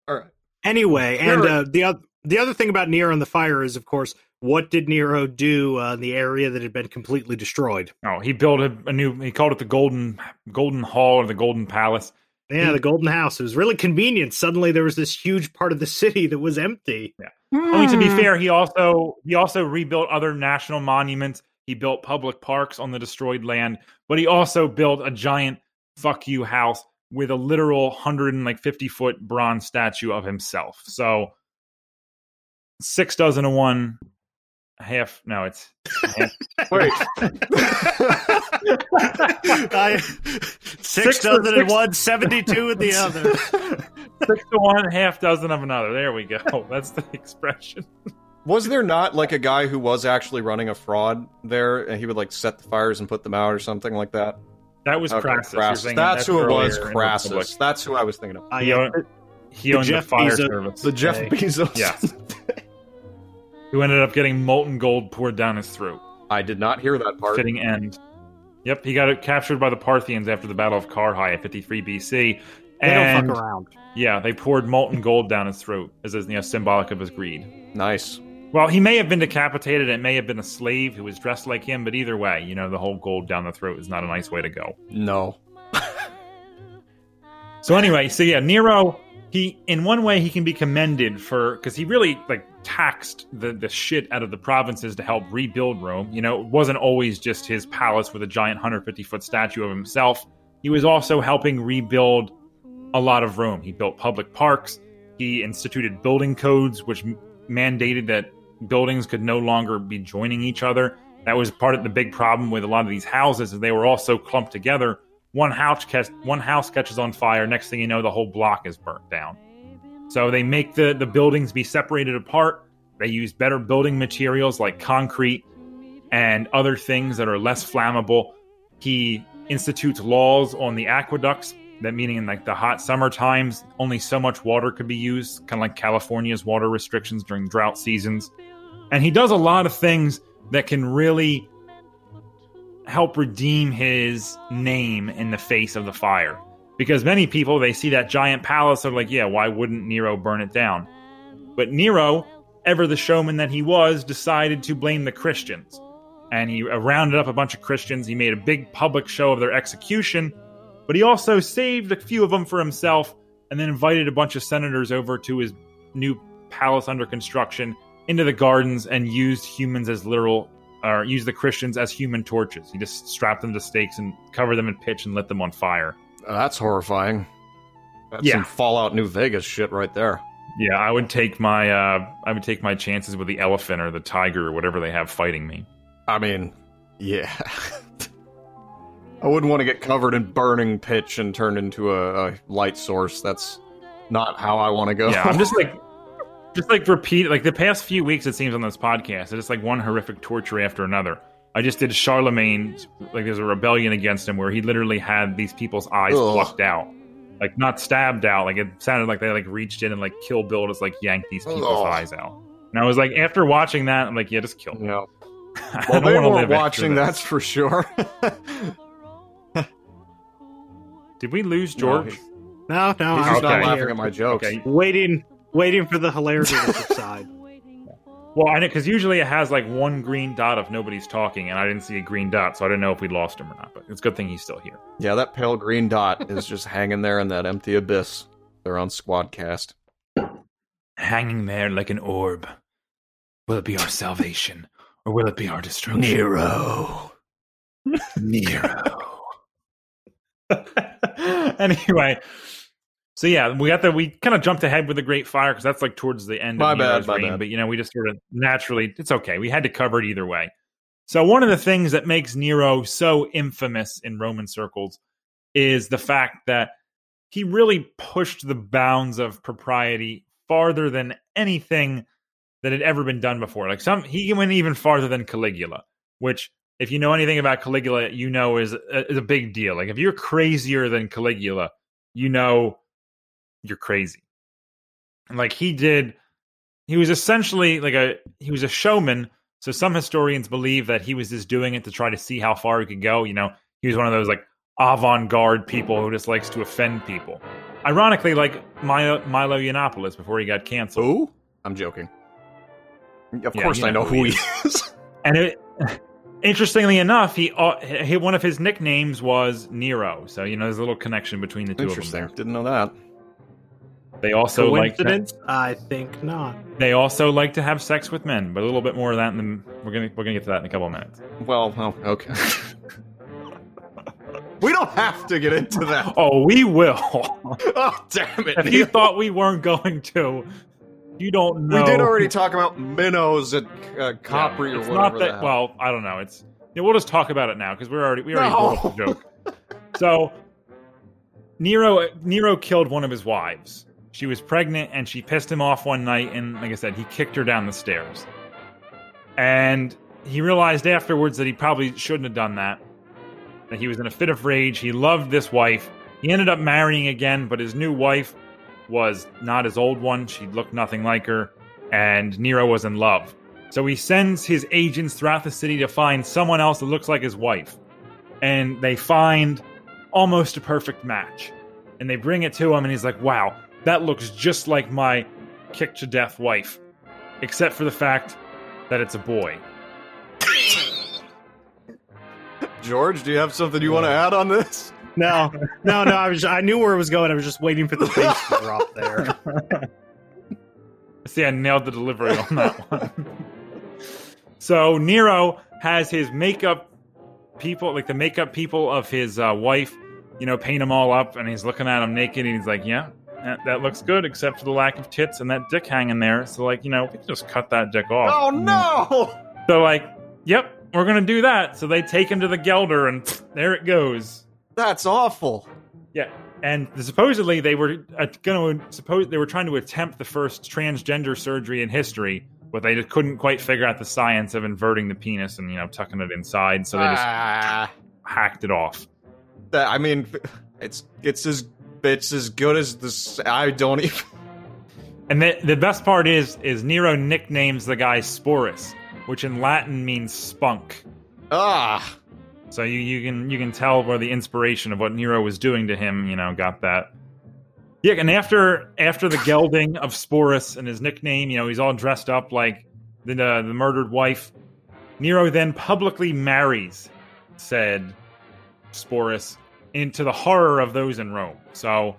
All right. Anyway, and uh, the other the other thing about Nero and the fire is, of course, what did Nero do uh, in the area that had been completely destroyed? Oh, he built a, a new. He called it the Golden Golden Hall or the Golden Palace. Yeah, the Golden House. It was really convenient. Suddenly, there was this huge part of the city that was empty. Hmm. I mean, to be fair, he also he also rebuilt other national monuments. He built public parks on the destroyed land, but he also built a giant "fuck you" house with a literal hundred and like fifty foot bronze statue of himself. So six dozen to one, half. No, it's half, Wait. I, six Six- dozen in six- one, 72 in the other. six to one, half dozen of another. There we go. That's the expression. was there not like a guy who was actually running a fraud there, and he would like set the fires and put them out or something like that? That was Okay, Crassus. Crassus. saying That's who it was. earlier Crassus. That's who I was thinking of. Uh, He yeah, owned, he The owned the Jeff fire Bezos- service. The Jeff Bezos. Yes. Who ended up getting molten gold poured down his throat. I did not hear that part. Fitting end. Yep, he got it captured by the Parthians after the Battle of Carrhae at 53 BC. they And don't fuck around. yeah, they poured molten gold down his throat as a you know, symbolic of his greed. Nice. Well, he may have been decapitated. It may have been a slave who was dressed like him, but either way, you know, the whole gold down the throat is not a nice way to go. No. So anyway, so yeah, Nero, he in one way he can be commended for because he really like taxed the the shit out of the provinces to help rebuild Rome. You know, it wasn't always just his palace with a giant 150 foot statue of himself. He was also helping rebuild a lot of Rome. He built public parks. He instituted building codes, which mandated that buildings could no longer be joining each other. That was part of the big problem with a lot of these houses, is they were all so clumped together one house catch, one house catches on fire. Next thing you know, the whole block is burnt down. So they make the the buildings be separated apart. They use better building materials like concrete and other things that are less flammable. He institutes laws on the aqueducts. That meaning in like the hot summer times, only so much water could be used, kind of like California's water restrictions during drought seasons. And he does a lot of things that can really help redeem his name in the face of the fire. Because many people, they see that giant palace, they're like, yeah, why wouldn't Nero burn it down? But Nero, ever the showman that he was, decided to blame the Christians. And he uh, rounded up a bunch of Christians. He made a big public show of their execution, but he also saved a few of them for himself and then invited a bunch of senators over to his new palace under construction into the gardens and used humans as literal or used the Christians as human torches. He just strapped them to stakes and covered them in pitch and lit them on fire. That's horrifying. That's Yeah. some Fallout New Vegas shit right there. Yeah, I would take my uh, I would take my chances with the elephant or the tiger or whatever they have fighting me. I mean, yeah. I wouldn't want to get covered in burning pitch and turned into a, a light source. That's not how I want to go. Yeah, I'm just like just like repeat like the past few weeks it seems on this podcast, it's just like one horrific torture after another. I just did Charlemagne like there's a rebellion against him where he literally had these people's eyes Ugh. plucked out. Like not stabbed out, like it sounded like they like reached in and like Kill Bill just like yanked these people's Ugh. eyes out. And I was like, after watching that, I'm like, yeah, just kill me. Yeah. I Well, don't they wanna weren't live watching, that's for sure. Did we lose George? No, no, He's I'm just not laughing at my jokes. Okay. Waiting, waiting for the hilarity to subside. Well, I know because usually it has like one green dot if nobody's talking, and I didn't see a green dot, so I didn't know if we lost him or not. But it's a good thing he's still here. Yeah, that pale green dot is just hanging there in that empty abyss. They're on Squadcast. Hanging there like an orb. Will it be our salvation, or will it be our destruction? Nero. Nero. anyway, so yeah, we got the we kind of jumped ahead with the Great Fire because that's like towards the end My of bad, my reign. bad. But you know, we just sort of naturally, it's okay. We had to cover it either way. So one of the things that makes Nero so infamous in Roman circles is the fact that he really pushed the bounds of propriety farther than anything that had ever been done before. Like some, he went even farther than Caligula, which if you know anything about Caligula, you know is a, is a big deal. Like if you're crazier than Caligula, you know you're crazy. And like he did, he was essentially like a he was a showman. So some historians believe that he was just doing it to try to see how far he could go. You know, he was one of those like avant-garde people who just likes to offend people. Ironically, like Milo, Milo Yiannopoulos before he got canceled. Who? I'm joking. Of Yeah, course, I know who he is. And it, interestingly enough, he, uh, he one of his nicknames was Nero. So you know, there's a little connection between the two of them. Interesting. There. Didn't know that. They also like to, Coincidence? I think not. they also like to have sex with men, but a little bit more of that. In the, we're gonna we're gonna get to that in a couple of minutes. Well, oh, okay. we don't have to get into that. Oh, we will. Oh, damn it! if you thought we weren't going to, you don't know. we did already talk about minnows at uh, Capri Yeah, or it's whatever. not that. the hell. Well, I don't know. It's yeah, we'll just talk about it now because we're already we already No. brought up the joke. So Nero Nero killed one of his wives. She was pregnant and she pissed him off one night and like I said, he kicked her down the stairs. And he realized afterwards that he probably shouldn't have done that. That he was in a fit of rage. He loved this wife. He ended up marrying again, but his new wife was not his old one. She looked nothing like her, and Nero was in love. So he sends his agents throughout the city to find someone else that looks like his wife. And they find almost a perfect match. And they bring it to him, and he's like, wow, that looks just like my kick to death wife, except for the fact that it's a boy. George, do you have something you want to add on this? No, no, no. I was. I knew where it was going. I was just waiting for the face to drop there. See, I nailed the delivery on that one. so Nero has his makeup people, like the makeup people of his uh, wife, you know, paint them all up, and he's looking at them naked, and he's like, "Yeah, that, that looks good, except for the lack of tits and that dick hanging there." So, like, you know, we can just cut that dick off. Oh no! So, like, yep, we're gonna do that. So they take him to the Gelder, and there it goes. That's awful. Yeah, and supposedly they were uh, going to suppose they were trying to attempt the first transgender surgery in history, but they just couldn't quite figure out the science of inverting the penis and you know tucking it inside, so they just Ah, hacked it off. that, I mean, it's it's as it's as good as this. I don't even. And the the best part is is Nero nicknames the guy Sporus, which in Latin means spunk. Ah, So you, you can you can tell where the inspiration of what Nero was doing to him, you know, got that. Yeah, and after after the gelding of Sporus and his nickname, you know, he's all dressed up like the uh, the murdered wife. Nero then publicly marries said Sporus into the horror of those in Rome. So,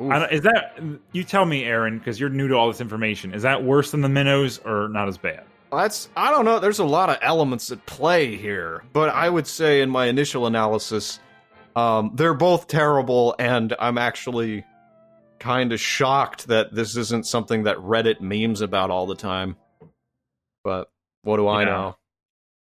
is that you tell me, Aaron, because you're new to all this information? Is that worse than the minnows or not as bad? That's I don't know. There's a lot of elements at play here, but I would say in my initial analysis, um, they're both terrible, and I'm actually kind of shocked that this isn't something that Reddit memes about all the time. But what do I Yeah. know?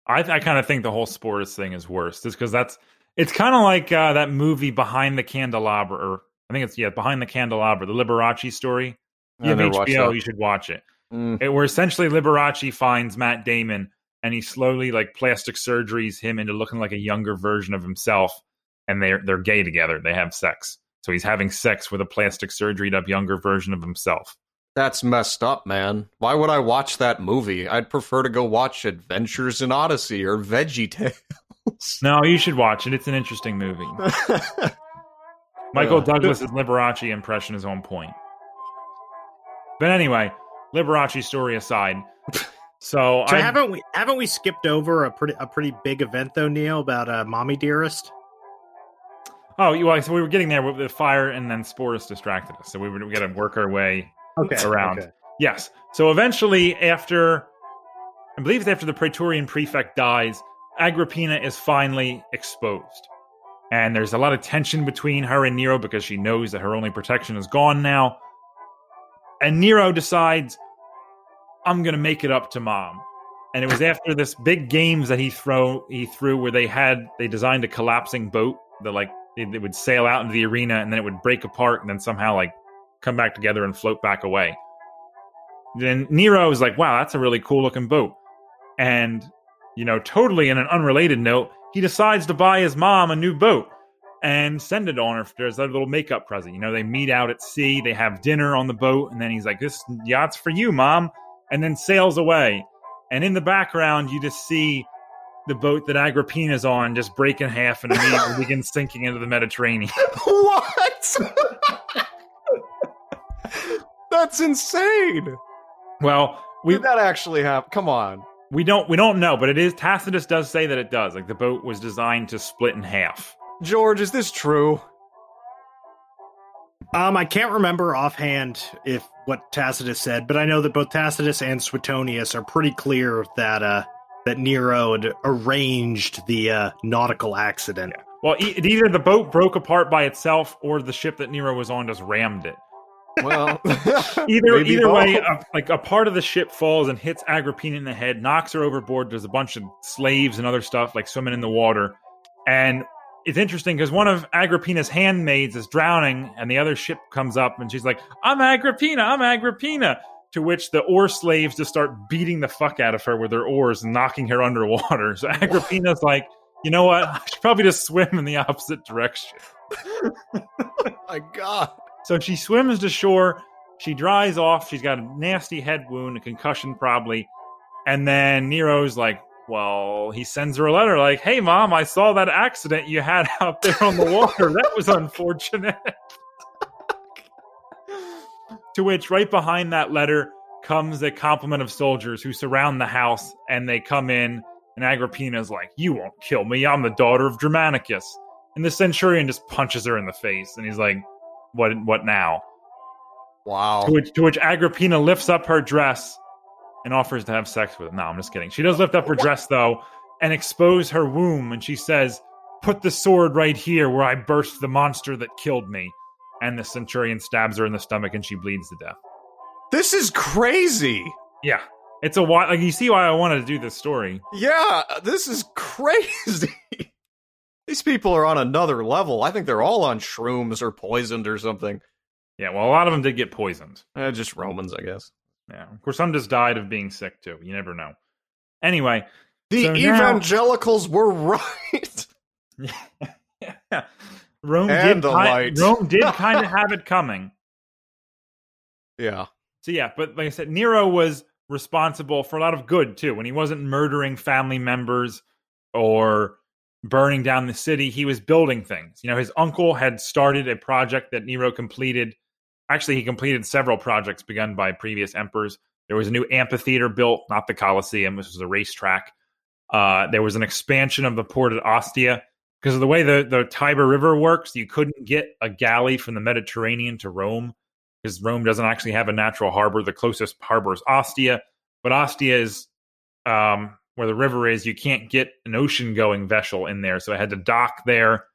I, I kind of think the whole Sporus thing is worse, just because that's it's kind of like uh, that movie Behind the Candelabra, or I think it's yeah Behind the Candelabra, the Liberace story. You have HBO, you should watch it. Mm, it. Where essentially Liberace finds Matt Damon and he slowly like plastic surgeries him into looking like a younger version of himself, and they're they're gay together. They have sex, so he's having sex with a plastic surgeryed up younger version of himself. that's messed up, man. Why would I watch that movie? I'd prefer to go watch Adventures in Odyssey or Veggie Tales. No, you should watch it. It's an interesting movie. Michael. Douglas's Liberace impression is on point. But anyway, Liberace story aside, so, So I haven't we haven't we skipped over a pretty a pretty big event though, Neil, about uh, Mommy Dearest? oh, you well, so we were getting there with the fire, and then Sporus distracted us, so we were we got to work our way. Okay, Around. okay. Yes, so eventually, after I believe it's after the Praetorian prefect dies, Agrippina is finally exposed, and there's a lot of tension between her and Nero because she knows that her only protection is gone now. And Nero decides, I'm gonna make it up to mom. And it was after this big games that he throw he threw where they had they designed a collapsing boat that like it, it would sail out into the arena and then it would break apart and then somehow like come back together and float back away. Then Nero is like, "Wow, that's a really cool looking boat," and you know, totally in an unrelated note, he decides to buy his mom a new boat and send it on her as a little makeup present. You know, they meet out at sea, they have dinner on the boat, and then he's like, This yacht's for you, mom, and then sails away. And in the background, you just see the boat that Agrippina's on just break in half and immediately begins sinking into the Mediterranean. what? That's insane. Well, we Did that actually happen? Come on. We don't we don't know, but it is Tacitus does say that it does. Like the boat was designed to split in half. George, is this true? Um, I can't remember offhand if what Tacitus said, but I know that both Tacitus and Suetonius are pretty clear that uh that Nero had arranged the uh, nautical accident. Well, e- either the boat broke apart by itself, or the ship that Nero was on just rammed it. Well, Either maybe either way, a, like a part of the ship falls and hits Agrippina in the head, knocks her overboard. There's a bunch of slaves and other stuff like swimming in the water, and it's interesting because one of Agrippina's handmaids is drowning, and the other ship comes up, and she's like, "I'm Agrippina, I'm Agrippina." To which the oar slaves just start beating the fuck out of her with their oars and knocking her underwater. So Agrippina's like, "You know what? I should probably just swim in the opposite direction." my God. So she swims to shore. She dries off. She's got a nasty head wound, a concussion probably. And then Nero's like, well, he sends her a letter like, hey, mom, I saw that accident you had out there on the water. That was unfortunate. to which, right behind that letter, comes a complement of soldiers who surround the house and they come in. And Agrippina's like, you won't kill me. I'm the daughter of Germanicus. And the centurion just punches her in the face. And he's like, what, what now? Wow. To which, to which Agrippina lifts up her dress and offers to have sex with him. No, I'm just kidding. She does lift up her dress though and expose her womb, and she says, "Put the sword right here where I burst the monster that killed me." And the centurion stabs her in the stomach, and she bleeds to death. This is crazy. Yeah, it's a while. Like you see why I wanted to do this story. Yeah, this is crazy. These people are on another level. I think they're all on shrooms or poisoned or something. Yeah, well, a lot of them did get poisoned. Eh, just Romans, I guess. Yeah, of course, some just died of being sick too. You never know. Anyway, The So now- evangelicals were right. yeah. Rome And did the. Rome did kind of have it coming. yeah. So yeah, but like I said, Nero was responsible for a lot of good too. When he wasn't murdering family members or burning down the city, he was building things. You know, his uncle had started a project that Nero completed. Actually, he completed several projects begun by previous emperors. There was a new amphitheater built, not the Colosseum. This was a racetrack. Uh, there was an expansion of the port at Ostia because of the way the, the Tiber River works. You couldn't get a galley from the Mediterranean to Rome because Rome doesn't actually have a natural harbor. The closest harbor is Ostia, but Ostia is um, where the river is. You can't get an ocean going vessel in there, so I had to dock there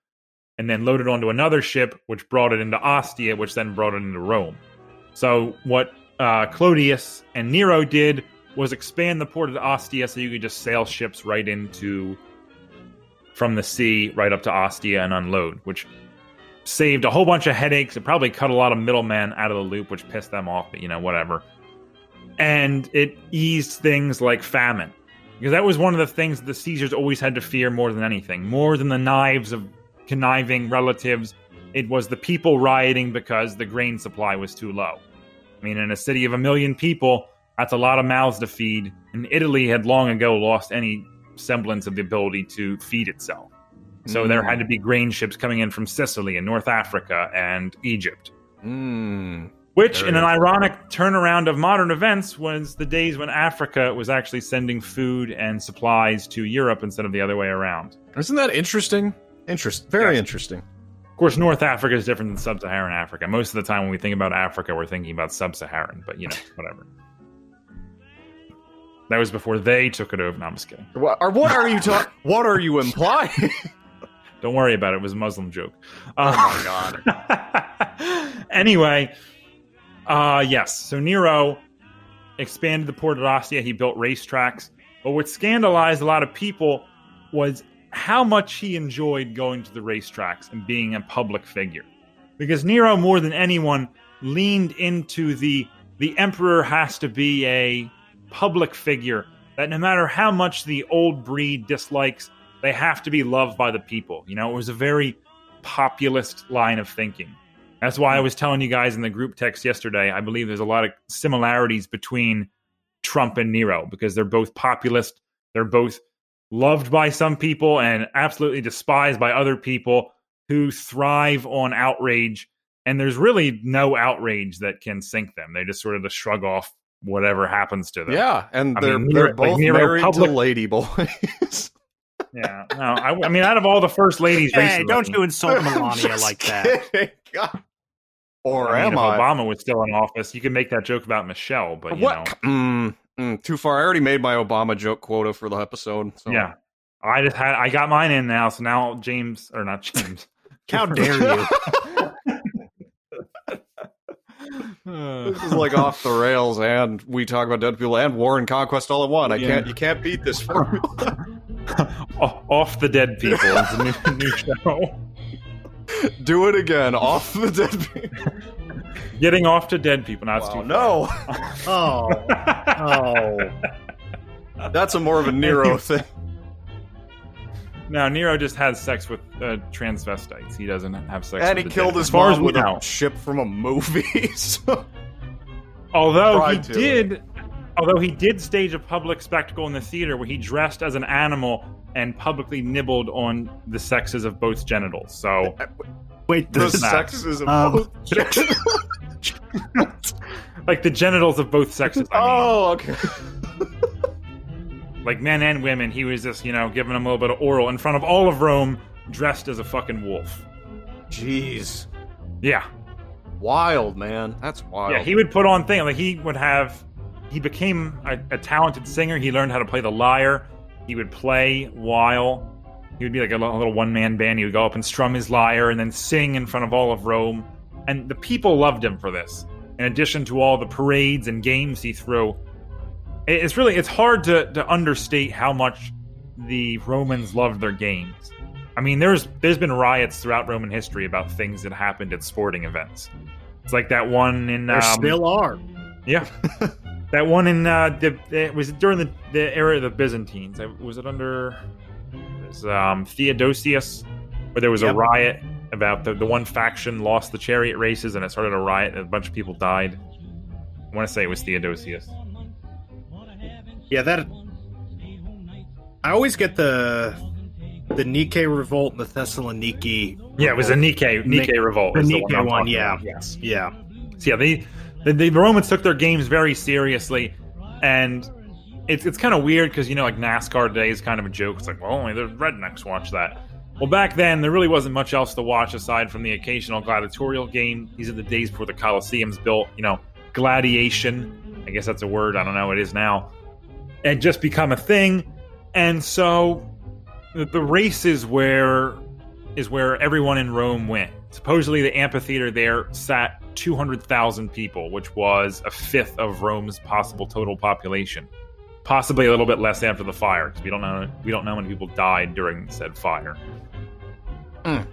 and then load it onto another ship, which brought it into Ostia, which then brought it into Rome. So what uh, Claudius and Nero did was expand the port of Ostia so you could just sail ships right into from the sea right up to Ostia and unload, which saved a whole bunch of headaches. It probably cut a lot of middlemen out of the loop, which pissed them off, but you know, whatever. And it eased things like famine. Because that was one of the things the Caesars always had to fear more than anything. More than the knives of conniving relatives, it was the people rioting because the grain supply was too low. I mean, in a city of a million people, that's a lot of mouths to feed. And Italy had long ago lost any semblance of the ability to feed itself. So there Mm. had to be grain ships coming in from Sicily and North Africa and Egypt. Mm. Which, in an ironic turnaround of modern events, was the days when Africa was actually sending food and supplies to Europe instead of the other way around. Isn't that interesting? Interest. Very interesting. Of course, North Africa is different than Sub Saharan Africa. Most of the time, when we think about Africa, we're thinking about Sub Saharan, but you know, whatever. That was before they took it over. No, I'm just kidding. What are, what are you talking? what are you implying? Don't worry about it. It was a Muslim joke. Oh my um, god. anyway, uh yes. So Nero expanded the port of Ostia. He built racetracks. But what scandalized a lot of people was how much he enjoyed going to the racetracks and being a public figure. Because Nero, more than anyone, leaned into the the emperor has to be a public figure that no matter how much the old breed dislikes, they have to be loved by the people. You know, it was a very populist line of thinking. That's why I hmm. was telling you guys in the group text yesterday. I believe there's a lot of similarities between Trump and Nero because they're both populist. They're both loved by some people and absolutely despised by other people who thrive on outrage. And there's really no outrage that can sink them. They just sort of just shrug off whatever happens to them. Yeah, and I they're mean, they're Nero- like both Nero married Public- to lady boys. Yeah. No, I, I mean, out of all the first ladies Hey, recently, don't you insult Melania just like that. God. Or I mean, am if I? Obama was still in office, you could make that joke about Michelle, but you what? know, Mm, mm, too far. I already made my Obama joke quota for the episode. So. yeah. I just had I got mine in now, so now James or not James. How dare you? This is like off the rails, and we talk about dead people and war and conquest all in one. I Yeah. can't. You can't beat this formula. Off the dead people is a new, new show. Do it again. Off the dead people. Getting off to dead people. Not it's Wow, no, Oh, oh. that's a more of a Nero thing. Now Nero just has sex with uh, transvestites. He doesn't have sex. And with he the killed dead. his as far as mom we with know. a ship from a movie. so- Although he to. did, although he did stage a public spectacle in the theater where he dressed as an animal and publicly nibbled on the sexes of both genitals. So Wait, the this, not- sexes of um, both. like the genitals of both sexes. I mean. oh, okay. like men and women. He was just, you know, giving them a little bit of oral in front of all of Rome, dressed as a fucking wolf. Jeez, Yeah, wild man. That's wild. yeah. He would put on things like he would have. He became a, a talented singer. He learned how to play the lyre. He would play while he would be like a little, one man band. He would go up and strum his lyre and then sing in front of all of Rome. And the people loved him for this. In addition to all the parades and games he threw, it's really it's hard to to understate how much the Romans loved their games. I mean, there's there's been riots throughout Roman history about things that happened at sporting events. It's like that one in there um, still are. yeah. that one in uh, the it was during the, the era of the Byzantines. Was it under it was, um, Theodosius, where there was a riot about the the one faction lost the chariot races and it started a riot and a bunch of people died. I want to say it was Theodosius. Yeah, that. I always get the the Nike revolt and the Thessaloniki. Yeah, it was revolt. Nike Nike revolt. the I'm one, talking yeah. about. Yes. Yeah, So yeah, they, the, the Romans took their games very seriously, and it's it's kind of weird because you know like NASCAR today is kind of a joke. It's like well, only the rednecks watch that. Well, back then there really wasn't much else to watch aside from the occasional gladiatorial game. These are the days before the Colosseum's built. You know, gladiation. I guess that's a word. I don't know. What it is now. Had just become a thing, and so the, the races where is where everyone in Rome went. Supposedly, the amphitheater there sat 200,000 people, which was a fifth of Rome's possible total population. Possibly a little bit less after the fire, because we don't know we don't know how many people died during said fire. Mm.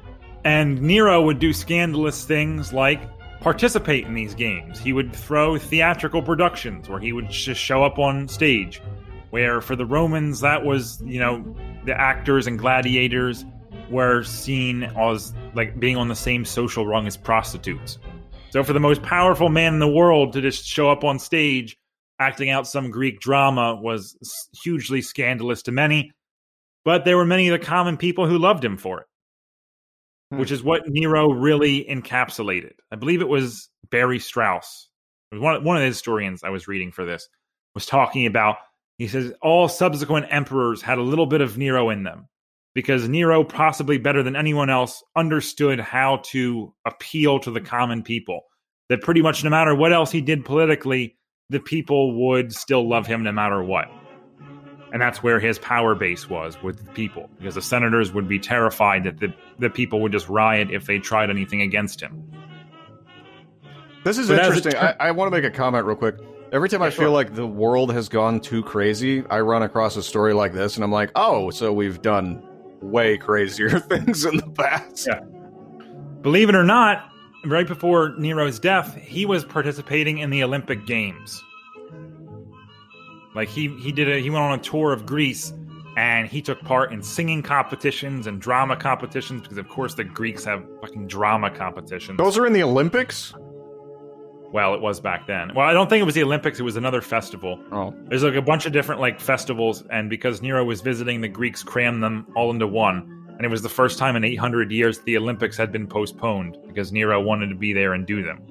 And Nero would do scandalous things like participate in these games. He would throw theatrical productions where he would just show up on stage. Where for the Romans, that was you know the actors and gladiators were seen as like being on the same social rung as prostitutes. So for the most powerful man in the world to just show up on stage acting out some Greek drama was hugely scandalous to many, but there were many of the common people who loved him for it. Hmm. Which is what Nero really encapsulated. I believe it was Barry Strauss. One, one of the historians I was reading for this was talking about he says all subsequent emperors had a little bit of Nero in them because Nero, possibly better than anyone else, understood how to appeal to the common people. That pretty much no matter what else he did politically, the people would still love him no matter what. And that's where his power base was with the people, because the senators would be terrified that the, the people would just riot if they tried anything against him. This is But interesting. I, I want to make a comment real quick. Every time I feel like the world has gone too crazy, I run across a story like this, and I'm like, oh, so we've done way crazier things in the past. Yeah. Believe it or not, right before Nero's death, he was participating in the Olympic Games. Like he he did a he went on a tour of Greece and he took part in singing competitions and drama competitions because of course the Greeks have fucking drama competitions. Those are in the Olympics? Well, it was back then. Well, I don't think it was the Olympics, it was another festival. Oh. There's like a bunch of different like festivals and because Nero was visiting the Greeks crammed them all into one. And it was the first time in 800 years the Olympics had been postponed because Nero wanted to be there and do them.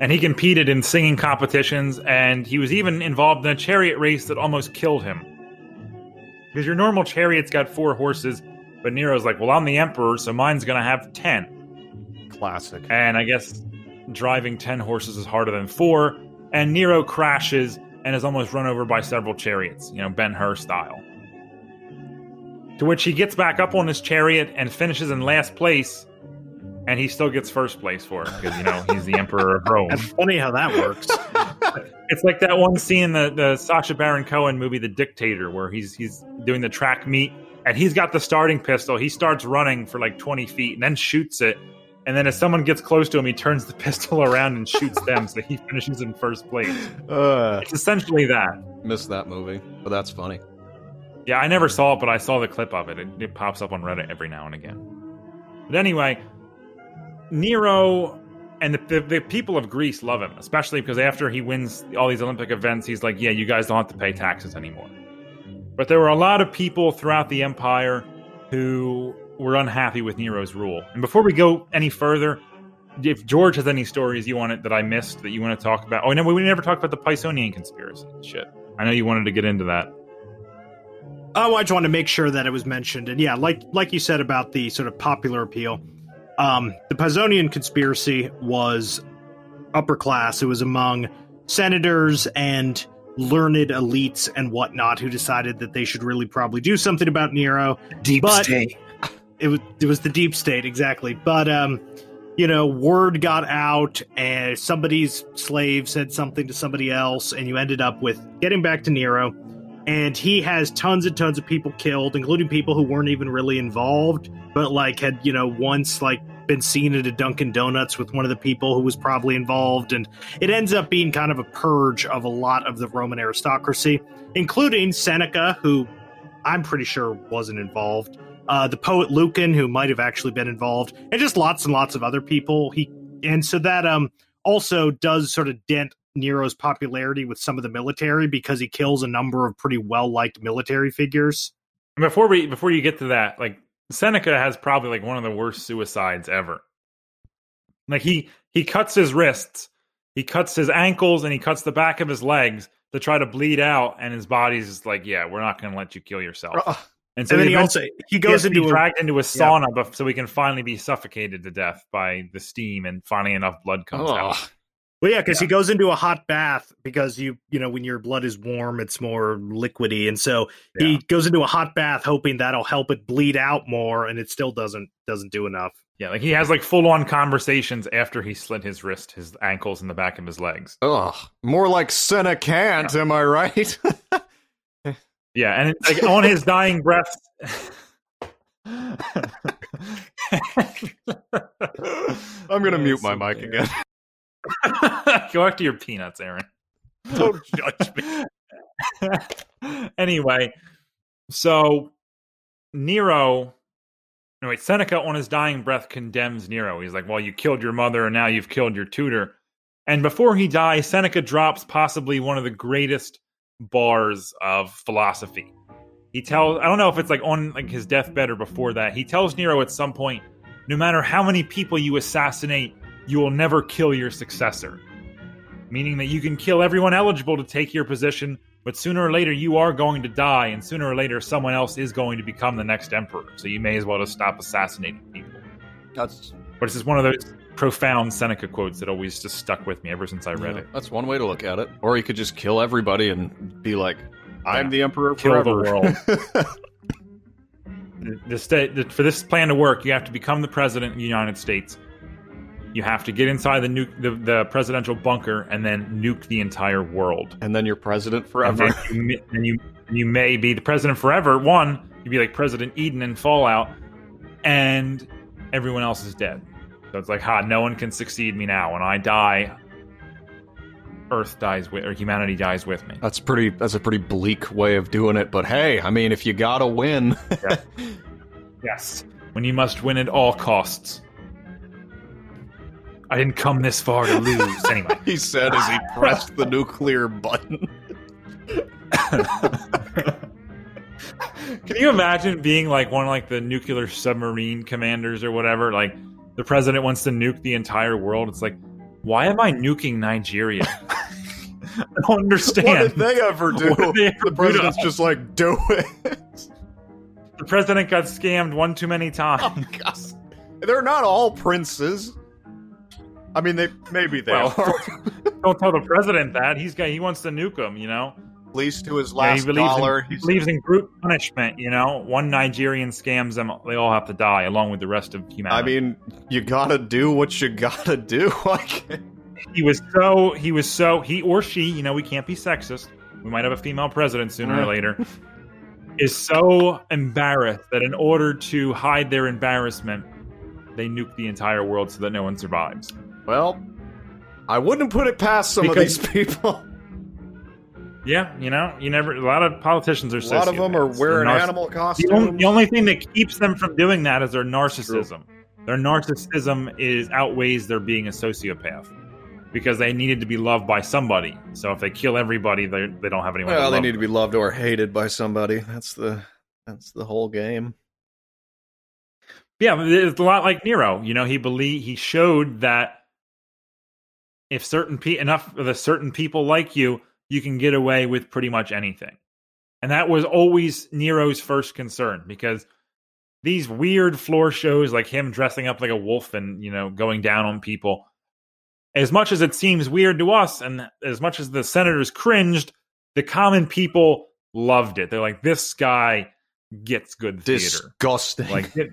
And he competed in singing competitions, and he was even involved in a chariot race that almost killed him. Because your normal chariot's got four horses, but Nero's like, well, I'm the emperor, so mine's going to have 10. Classic. And I guess driving 10 horses is harder than four. And Nero crashes and is almost run over by several chariots, you know, Ben Hur style. To which he gets back up on his chariot and finishes in last place, and he still gets first place for it because, you know, he's the emperor of Rome. That's funny how that works. It's like that one scene in the, the Sacha Baron Cohen movie, The Dictator, where he's he's doing the track meet and he's got the starting pistol. He starts running for like 20 feet and then shoots it. And then as someone gets close to him, he turns the pistol around and shoots them, so he finishes in first place. Uh, It's essentially that. missed that movie, but that's funny. Yeah, I never saw it, but I saw the clip of it. It, it pops up on Reddit every now and again. But anyway, Nero and the, the, the people of Greece love him, especially because after he wins all these Olympic events, he's like, yeah, you guys don't have to pay taxes anymore. But there were a lot of people throughout the empire who were unhappy with Nero's rule. And before we go any further, if George has any stories you wanted that I missed that you want to talk about, oh no, we never talked about the Pisonian conspiracy. Shit, I know you wanted to get into that. Oh, I just wanted to make sure that it was mentioned. And yeah, like like you said about the sort of popular appeal, um, the Pisonian conspiracy was upper class. It was among senators and learned elites and whatnot who decided that they should really probably do something about Nero. Deep But- state. It was it was the deep state exactly, but um, you know, word got out, and somebody's slave said something to somebody else, and you ended up with getting back to Nero. And he has tons and tons of people killed including people who weren't even really involved but like had you know once like been seen at a dunkin donuts with one of the people who was probably involved. And it ends up being kind of a purge of a lot of the roman aristocracy including seneca who i'm pretty sure wasn't involved uh, the poet lucan who might have actually been involved and just lots and lots of other people he and so that um also does sort of dent Nero's popularity with some of the military because he kills a number of pretty well liked military figures. Before we before you get to that, like Seneca has probably like one of the worst suicides ever. Like he he cuts his wrists, he cuts his ankles, and he cuts the back of his legs to try to bleed out, and his body's just like, yeah, we're not going to let you kill yourself. Ugh. And so and then he he also he he goes has to be into a, dragged into a sauna, bef- so he can finally be suffocated to death by the steam, and finally enough blood comes out. Well yeah because he goes into a hot bath because you you know when your blood is warm it's more liquidy and so Yeah. he goes into a hot bath hoping that'll help it bleed out more and it still doesn't doesn't do enough. Yeah, like he has like full on conversations after he slit his wrist, his ankles, and the back of his legs. Ugh. More like Senecant, am I right? Yeah, and like on his dying breath. I'm gonna mute my mic again. Go after your peanuts, Aaron. Don't judge me. anyway, so Nero, no wait, Seneca on his dying breath condemns Nero. He's like, "Well, you killed your mother, and now you've killed your tutor." And before he dies, Seneca drops possibly one of the greatest bars of philosophy. He tells, I don't know if it's like on like his deathbed or before that. He tells Nero at some point, no matter how many people you assassinate, you will never kill your successor. Meaning that you can kill everyone eligible to take your position, but sooner or later you are going to die, and sooner or later someone else is going to become the next emperor. So you may as well just stop assassinating people. That's But it's just one of those profound Seneca quotes that always just stuck with me ever since I read yeah, it. that's one way to look at it. Or you could just kill everybody and be like, "I'm Yeah. the emperor Kill the forever." The, the state the, for this plan to work, you have to become the president of the United States. You have to get inside the nuke the, the presidential bunker and then nuke the entire world. and then you're president forever. then you, and you you may be the president forever. One, you'd be like President Eden in Fallout, and everyone else is dead. So it's like, ha, no one can succeed me now. When I die, Earth dies with, or humanity dies with me. That's pretty. That's a pretty bleak way of doing it. But hey, I mean, if you gotta win, Yes. When you must win at all costs. I didn't come this far to lose. Anyway. he said as he pressed the nuclear button. Can you imagine being like one of like the nuclear submarine commanders or whatever? Like the president wants to nuke the entire world. It's like, why am I nuking Nigeria? I don't understand. What did they ever do? They ever the president's us? just like, do it. The president got scammed one too many Oh, times. God. They're not all princes. I mean, they maybe they Well, are. Don't tell the president that. He's got he wants to nuke them, you know? Least to his Yeah, last he believes dollar. In, he believes in group punishment, you know? One Nigerian scams them, they all have to die along with the rest of humanity. I mean, you gotta do what you gotta do. Like, he was so he was so he or she you know we can't be sexist we might have a female president sooner or Mm. later is so embarrassed that in order to hide their embarrassment they nuke the entire world so that no one survives well, I wouldn't put it past some Because- of these people. Yeah you know you never a lot of politicians are A lot of them are wearing narciss- animal the costumes. only, the only thing that keeps them from doing that is their narcissism their narcissism is outweighs their being a sociopath because they needed to be loved by somebody so if they kill everybody they, they don't have anyone well, they need to be loved or hated by somebody. That's the that's the whole game. Yeah, it's a lot like Nero. You know, he believe he showed that if certain pe- enough of the certain people like you, you can get away with pretty much anything. And that was always Nero's first concern because these weird floor shows like him dressing up like a wolf and, you know, going down on people as much as it seems weird to us and as much as the senators cringed, the common people loved it. They're like this guy gets good theater Disgusting. like it,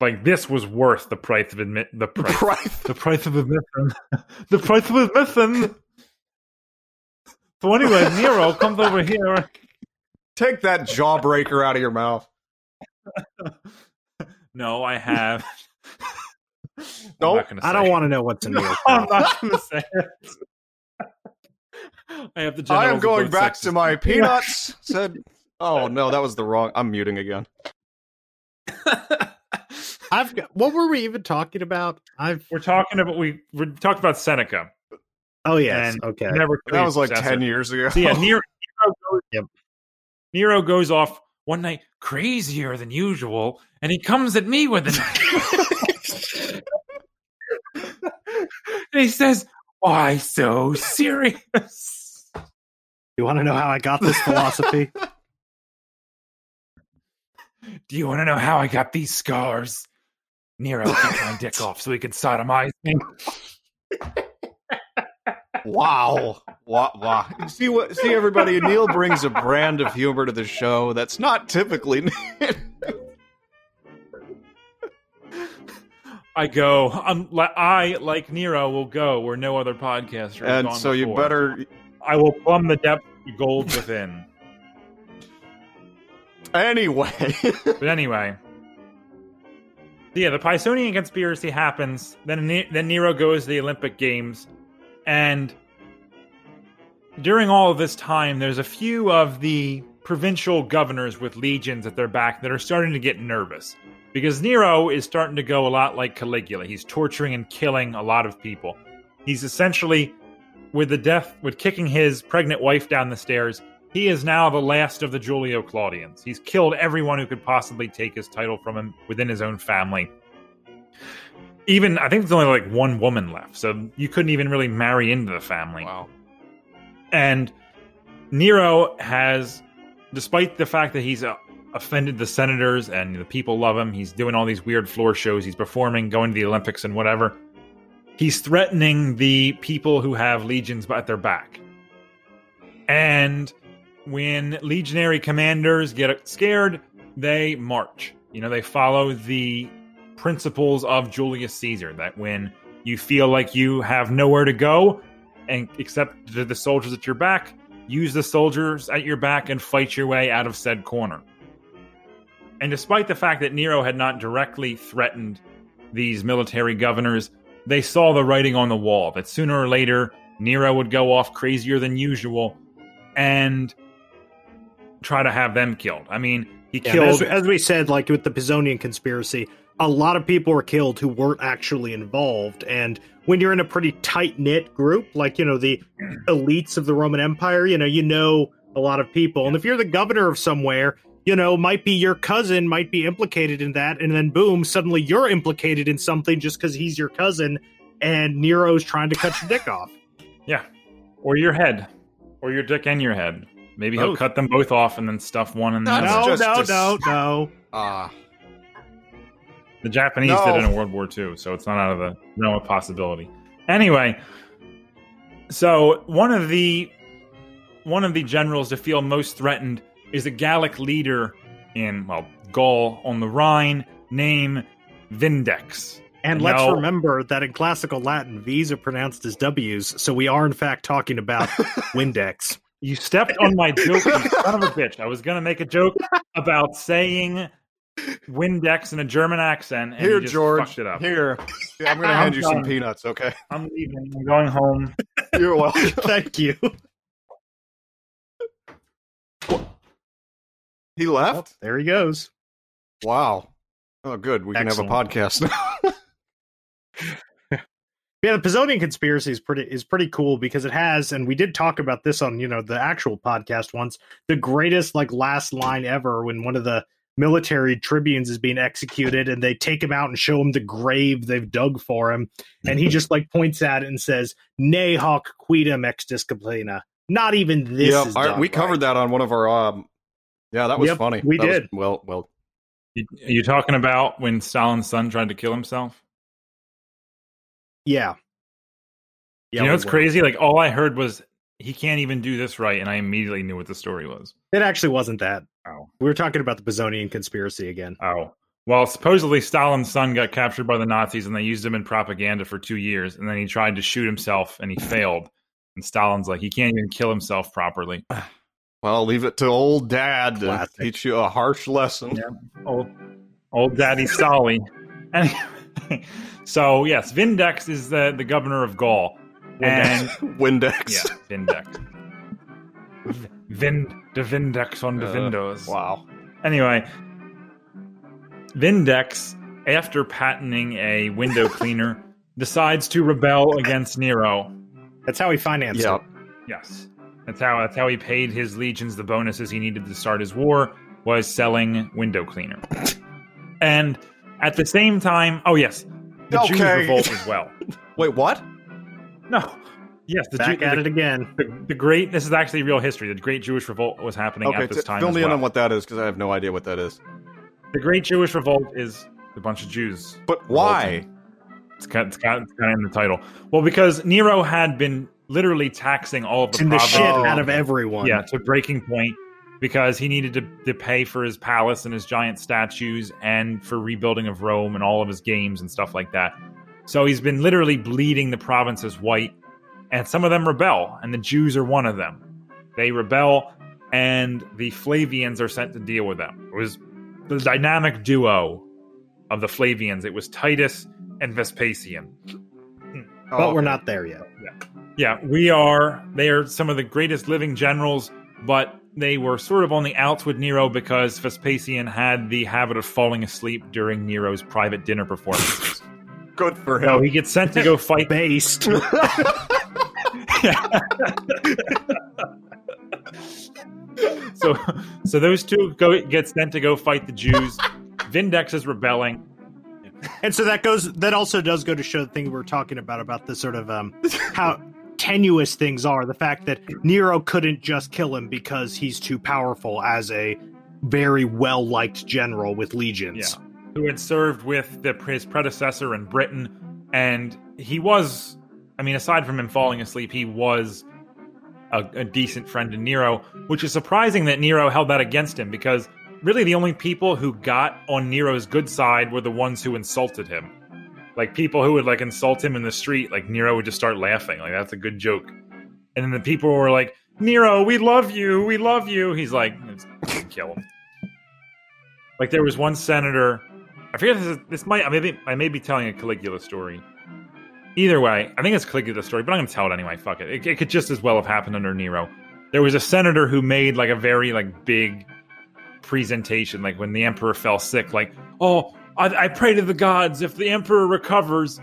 like this was worth the price of admit the price right. the price of admission the price of admission so anyway nero comes over here Take that jawbreaker out of your mouth. no i have I'm Nope. not I don't want to know what's in No, your i'm not gonna say it i have the I am going back sexes. to my peanuts. Said, oh no, that was the wrong. I'm muting again. I've got, what were we even talking about? I've we're talking about we we talked about seneca oh yes, And okay. never That was like ten years ago. So yeah, Nero, Nero, goes, Yep. Nero goes off one night crazier than usual, and he comes at me with an. and he says, "Why so serious?" You want to know how I got this philosophy? Do you want to know how I got these scars? Nero cut my dick off so he could sodomize me. Wow. Wow. Wow. You See what? See everybody. Neil brings a brand of humor to the show that's not typically. I go. I'm. I like Nero will go where no other podcaster. and gone so you better. I will plumb the depth of gold within. Anyway. But anyway, yeah, the Pisonian conspiracy happens. Then Ne- then Nero goes to the Olympic Games, and during all of this time, there's a few of the provincial governors with legions at their back that are starting to get nervous because Nero is starting to go a lot like Caligula. He's torturing and killing a lot of people. He's essentially with the death with kicking his pregnant wife down the stairs he is now the last of the Julio Claudians. He's killed everyone who could possibly take his title from him within his own family. Even I think there's only like one woman left, so you couldn't even really marry into the family. wow. And Nero has, despite the fact that he's uh, offended the senators and the people love him, he's doing all these weird floor shows, he's performing, going to the Olympics and whatever. He's threatening the people who have legions at their back. And when legionary commanders get scared, they march. You know, they follow the principles of Julius Caesar that when you feel like you have nowhere to go, and except to the soldiers at your back, use the soldiers at your back and fight your way out of said corner. And despite the fact that Nero had not directly threatened these military governors, they saw the writing on the wall that sooner or later Nero would go off crazier than usual and try to have them killed. I mean, he Yeah, killed. as, as we said, like with the Pisonian conspiracy, a lot of people were killed who weren't actually involved. And when you're in a pretty tight knit group, like you know the elites of the Roman Empire, you know you know a lot of people. And if you're the governor of somewhere, you know might be your cousin might be implicated in that, and then boom, suddenly you're implicated in something just because he's your cousin, and Nero's trying to cut your dick off. yeah. Or your head. Or your dick and your head. Maybe he'll Both. cut them both off and then stuff one in the That's other. No, just no, dis- no, no. Ah, The Japanese No. did it in World War II, so it's not out of the realm of possibility. Anyway, so one of the one of the generals to feel most threatened is a Gallic leader in well Gaul on the Rhine, named Vindex. And let's remember that in classical Latin, V's are pronounced as W's, so we are in fact talking about Windex. You stepped on my joke, you son of a bitch. I was gonna make a joke about saying Windex in a German accent, and here, just George. it up. Here, Yeah, I'm going to hand you some peanuts. Okay, I'm leaving. I'm going home. you're welcome. Thank you. he left. There he goes. Wow. Oh, good. We can have a podcast now. Yeah, the Pisonian conspiracy is pretty is pretty cool because it has, and we did talk about this on you know the actual podcast once. The greatest like last line ever when one of the military tribunes is being executed, and they take him out and show him the grave they've dug for him, and he just like points at it and says, "Ne hoc quidem ex disciplina." Not even this. yeah, is our- done we right. covered that on one of our. Um, yeah, that was Yep, funny. we That was- did. well, well, You, are you talking about when Stalin's son tried to kill himself? Yeah. Yeah, you know we what's crazy? Like all I heard was he can't even do this right, and I immediately knew what the story was. It actually wasn't that. Oh, We were talking about the Pisonian conspiracy again. oh. Well, supposedly Stalin's son got captured by the Nazis, and they used him in propaganda for two years, and then he tried to shoot himself, and he failed. And Stalin's like, he can't even kill himself properly. well, leave it to old dad to teach you a harsh lesson. Yeah. Old, old Daddy Stali. Anyway, so yes, Vindex is the the governor of Gaul, and Windex. yeah, Vindex. V- Vin the Vindex on the Uh, windows. Wow. Anyway, Vindex, after patenting a window cleaner, decides to rebel against Nero. That's how he financed Yeah. it. Yes, that's how that's how he paid his legions the bonuses he needed to start his war was selling window cleaner. and at the same time, oh yes, the Jews revolt as well. Wait, what? No, yes, the, Back Jew, at the, it again. the, the great. This is actually real history. The Great Jewish Revolt was happening Okay, at this t- time. fill as me in on what that is because I have no idea what that is. the Great Jewish Revolt is. A bunch of Jews But why? It's kind, it's, kind, it's kind of in the title. Well, because Nero had been literally taxing all of the the shit out of everyone. yeah, to breaking point because he needed to, to pay for his palace and his giant statues and for rebuilding of Rome and all of his games and stuff like that. So he's been literally bleeding the provinces white, and some of them rebel, and the Jews are one of them. They rebel, and the Flavians are sent to deal with them. It was the dynamic duo of the Flavians. It was Titus and Vespasian. But Oh, we're okay. not there yet. Yeah, we are. They are some of the greatest living generals, but they were sort of on the outs with Nero because Vespasian had the habit of falling asleep during Nero's private dinner performances. good for so him. he gets sent to go fight. Based. so, so those two go get sent to go fight the Jews. Vindex is rebelling. and so that goes that also does go to show the thing we are talking about about the sort of um how tenuous things are. The fact that Nero couldn't just kill him because he's too powerful as a very well liked general with legions. Yeah. who had served with the, his predecessor in Britain, and he was, I mean, aside from him falling asleep, he was a, a decent friend to Nero, which is surprising that Nero held that against him because really the only people who got on Nero's good side were the ones who insulted him. Like people who would like insult him in the street, like Nero would just start laughing, like that's a good joke. And then the people were like, Nero, we love you, we love you. He's like, kill him. Like there was one senator, I forget this. Is, this might I may be, I may be telling a Caligula story, either way, I think it's Caligula story, but I'm going to tell it anyway. Fuck it. it. It could just as well have happened under Nero. There was a senator who made like a very like big presentation, like when the emperor fell sick, like, oh, I, I pray to the gods if the emperor recovers,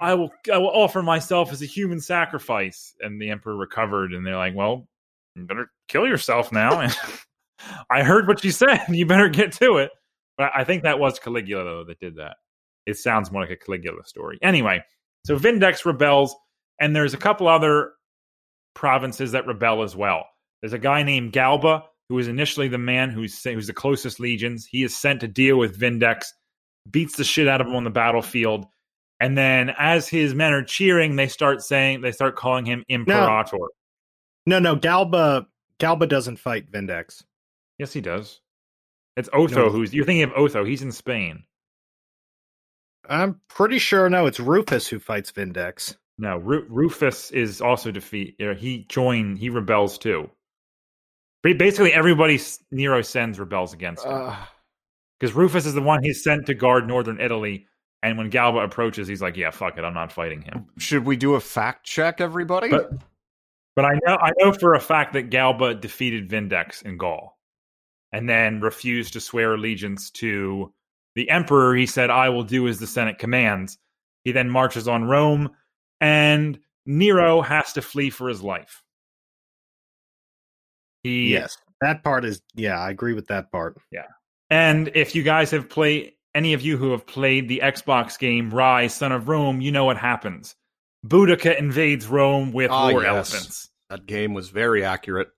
I will I will offer myself as a human sacrifice. And the emperor recovered, and they're like, well, you better kill yourself now. And I heard what you said. You better get to it. But I think that was Caligula though that did that. It sounds more like a Caligula story. Anyway, so Vindex rebels, and there's a couple other provinces that rebel as well. There's a guy named Galba who is initially the man who's who's the closest legions. He is sent to deal with Vindex, beats the shit out of him on the battlefield, and then as his men are cheering, they start saying they start calling him Imperator. No, no, Galba Galba doesn't fight Vindex. Yes, he does. It's Otho No. who's you're thinking of Otho. He's in Spain. I'm pretty sure no, it's Rufus who fights Vindex. No, Ru- Rufus is also defeat. uh, He joined. He rebels too. Basically, everybody Nero sends rebels against him Uh, because Rufus is the one he's sent to guard northern Italy. And when Galba approaches, he's like, "Yeah, fuck it, I'm not fighting him." should we do a fact check, everybody? But but I know I know for a fact that Galba defeated Vindex in Gaul, and then refused to swear allegiance to the emperor. He said, "I will do as the Senate commands." He then marches on Rome, and Nero has to flee for his life. He Yes. That part is yeah, I agree with that part. Yeah. And if you guys have played, any of you who have played the Xbox game Ryse, Son of Rome, you know what happens. Boudica invades Rome with Ah, war yes. elephants. that game was very accurate.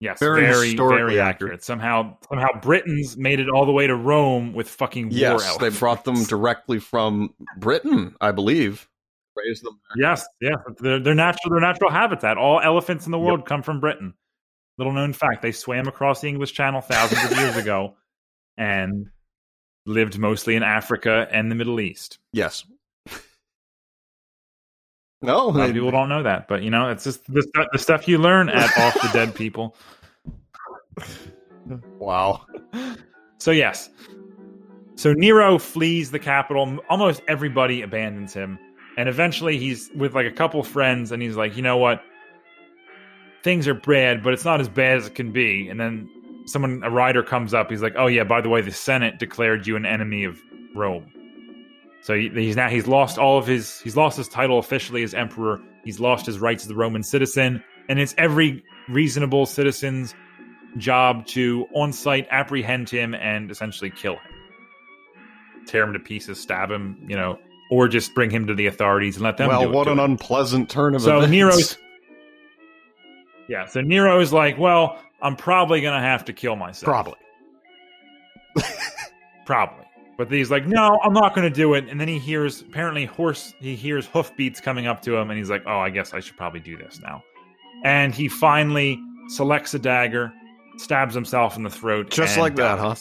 Yes, Very very, very, accurate. accurate. Somehow, somehow, Britons made it all the way to Rome with fucking war Yes, they brought them directly from Britain, I believe. Raised them. there. Yes, yeah, their, their natural, their natural habitat. All elephants in the world come from Britain. Little known fact: they swam across the English Channel thousands of years ago, and lived mostly in Africa and the Middle East. Yes. No, they- people don't know that, but you know, it's just the, stu- the stuff you learn at Off the Dead People. wow. So yes, so Nero flees the capital. Almost everybody abandons him, and eventually he's with like a couple friends, and he's like, you know what? Things are bad, but it's not as bad as it can be. And then someone, a rider, comes up. He's like, oh yeah, by the way, the Senate declared you an enemy of Rome. So he- he's now he's lost all of his he's lost his title officially as emperor. He's lost his rights as a Roman citizen, and it's every reasonable citizen's job to on site apprehend him and essentially kill him, tear him to pieces, stab him, you know, or just bring him to the authorities and let them. well, do it what an him. unpleasant turn of So events. Nero's- yeah. So Nero's like, well, I'm probably gonna have to kill myself. Probably. Probably. But he's like, no, I'm not going to do it. And then he hears, apparently, horse, he hears hoofbeats coming up to him, and he's like, oh, I guess I should probably do this now. And he finally selects a dagger, stabs himself in the throat. Just like that, huh?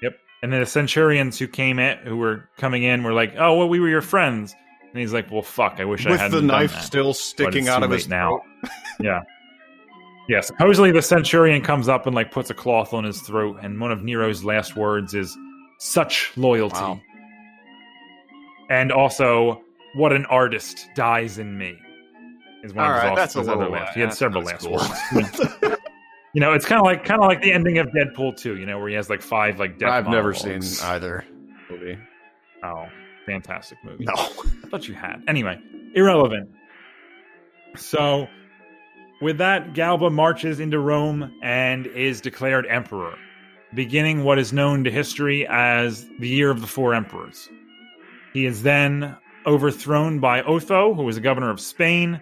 Yep. And then the centurions who came in, who were coming in, were like, oh, well, we were your friends. And he's like, well, fuck, I wish I With hadn't the knife still sticking out of his now. Yeah. Yeah, supposedly the centurion comes up and like puts a cloth on his throat, and one of Nero's last words is "such loyalty," Wow. and also "what an artist dies in me." Is one All of his, right, also- that's a his other last. He had several last cool. words. you know, it's kind of like kind of like the ending of Deadpool 2, You know, where he has like five like death I've never seen either movie. Oh, fantastic movie. No. I thought you had. Anyway, irrelevant. So, with that, Galba marches into Rome and is declared emperor, beginning what is known to history as the Year of the Four Emperors. He is then overthrown by Otho, who was a governor of Spain.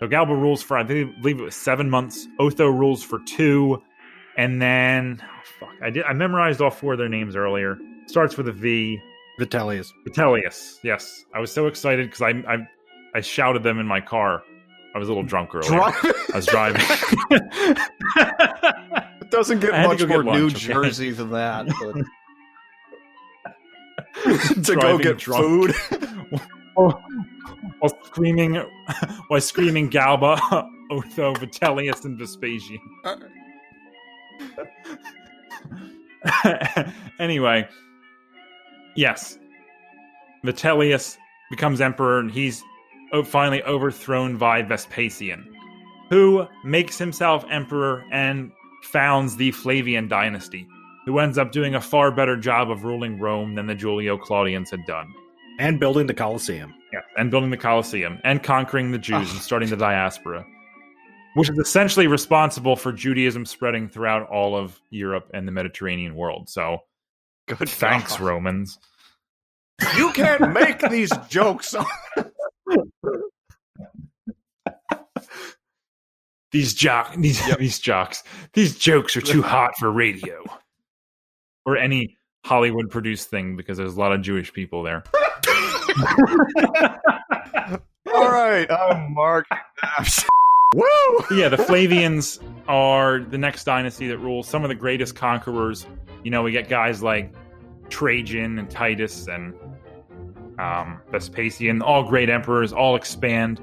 So Galba rules for, I believe it was seven months. Otho rules for two. And then, oh, fuck, I, did, I memorized all four of their names earlier. Starts with a V. Vitellius. Vitellius. Yes, I was so excited because I, I I shouted them in my car. I was a little drunk earlier. I was driving. It doesn't get I had to much more get New lunch, okay? Jersey than that. to go get drunk. food. while screaming, while screaming Galba, Otho, Vitellius, and Vespasian. anyway, yes. Vitellius becomes emperor, and he's finally overthrown by Vespasian, who makes himself emperor and founds the Flavian dynasty, who ends up doing a far better job of ruling Rome than the Julio Claudians had done. And building the Colosseum. Yeah, and building the Colosseum and conquering the Jews and starting the diaspora, which is essentially responsible for Judaism spreading throughout all of Europe and the Mediterranean world. So, Good thanks, God. Romans. You can't make these jokes. These jock, these Yep. these jocks, these jokes are too hot for radio or any Hollywood produced thing because there's a lot of Jewish people there. All right, I'm Mark. Woo! yeah, the Flavians are the next dynasty that rules. Some of the greatest conquerors. You know, we get guys like Trajan and Titus and um, Vespasian, all great emperors, all expand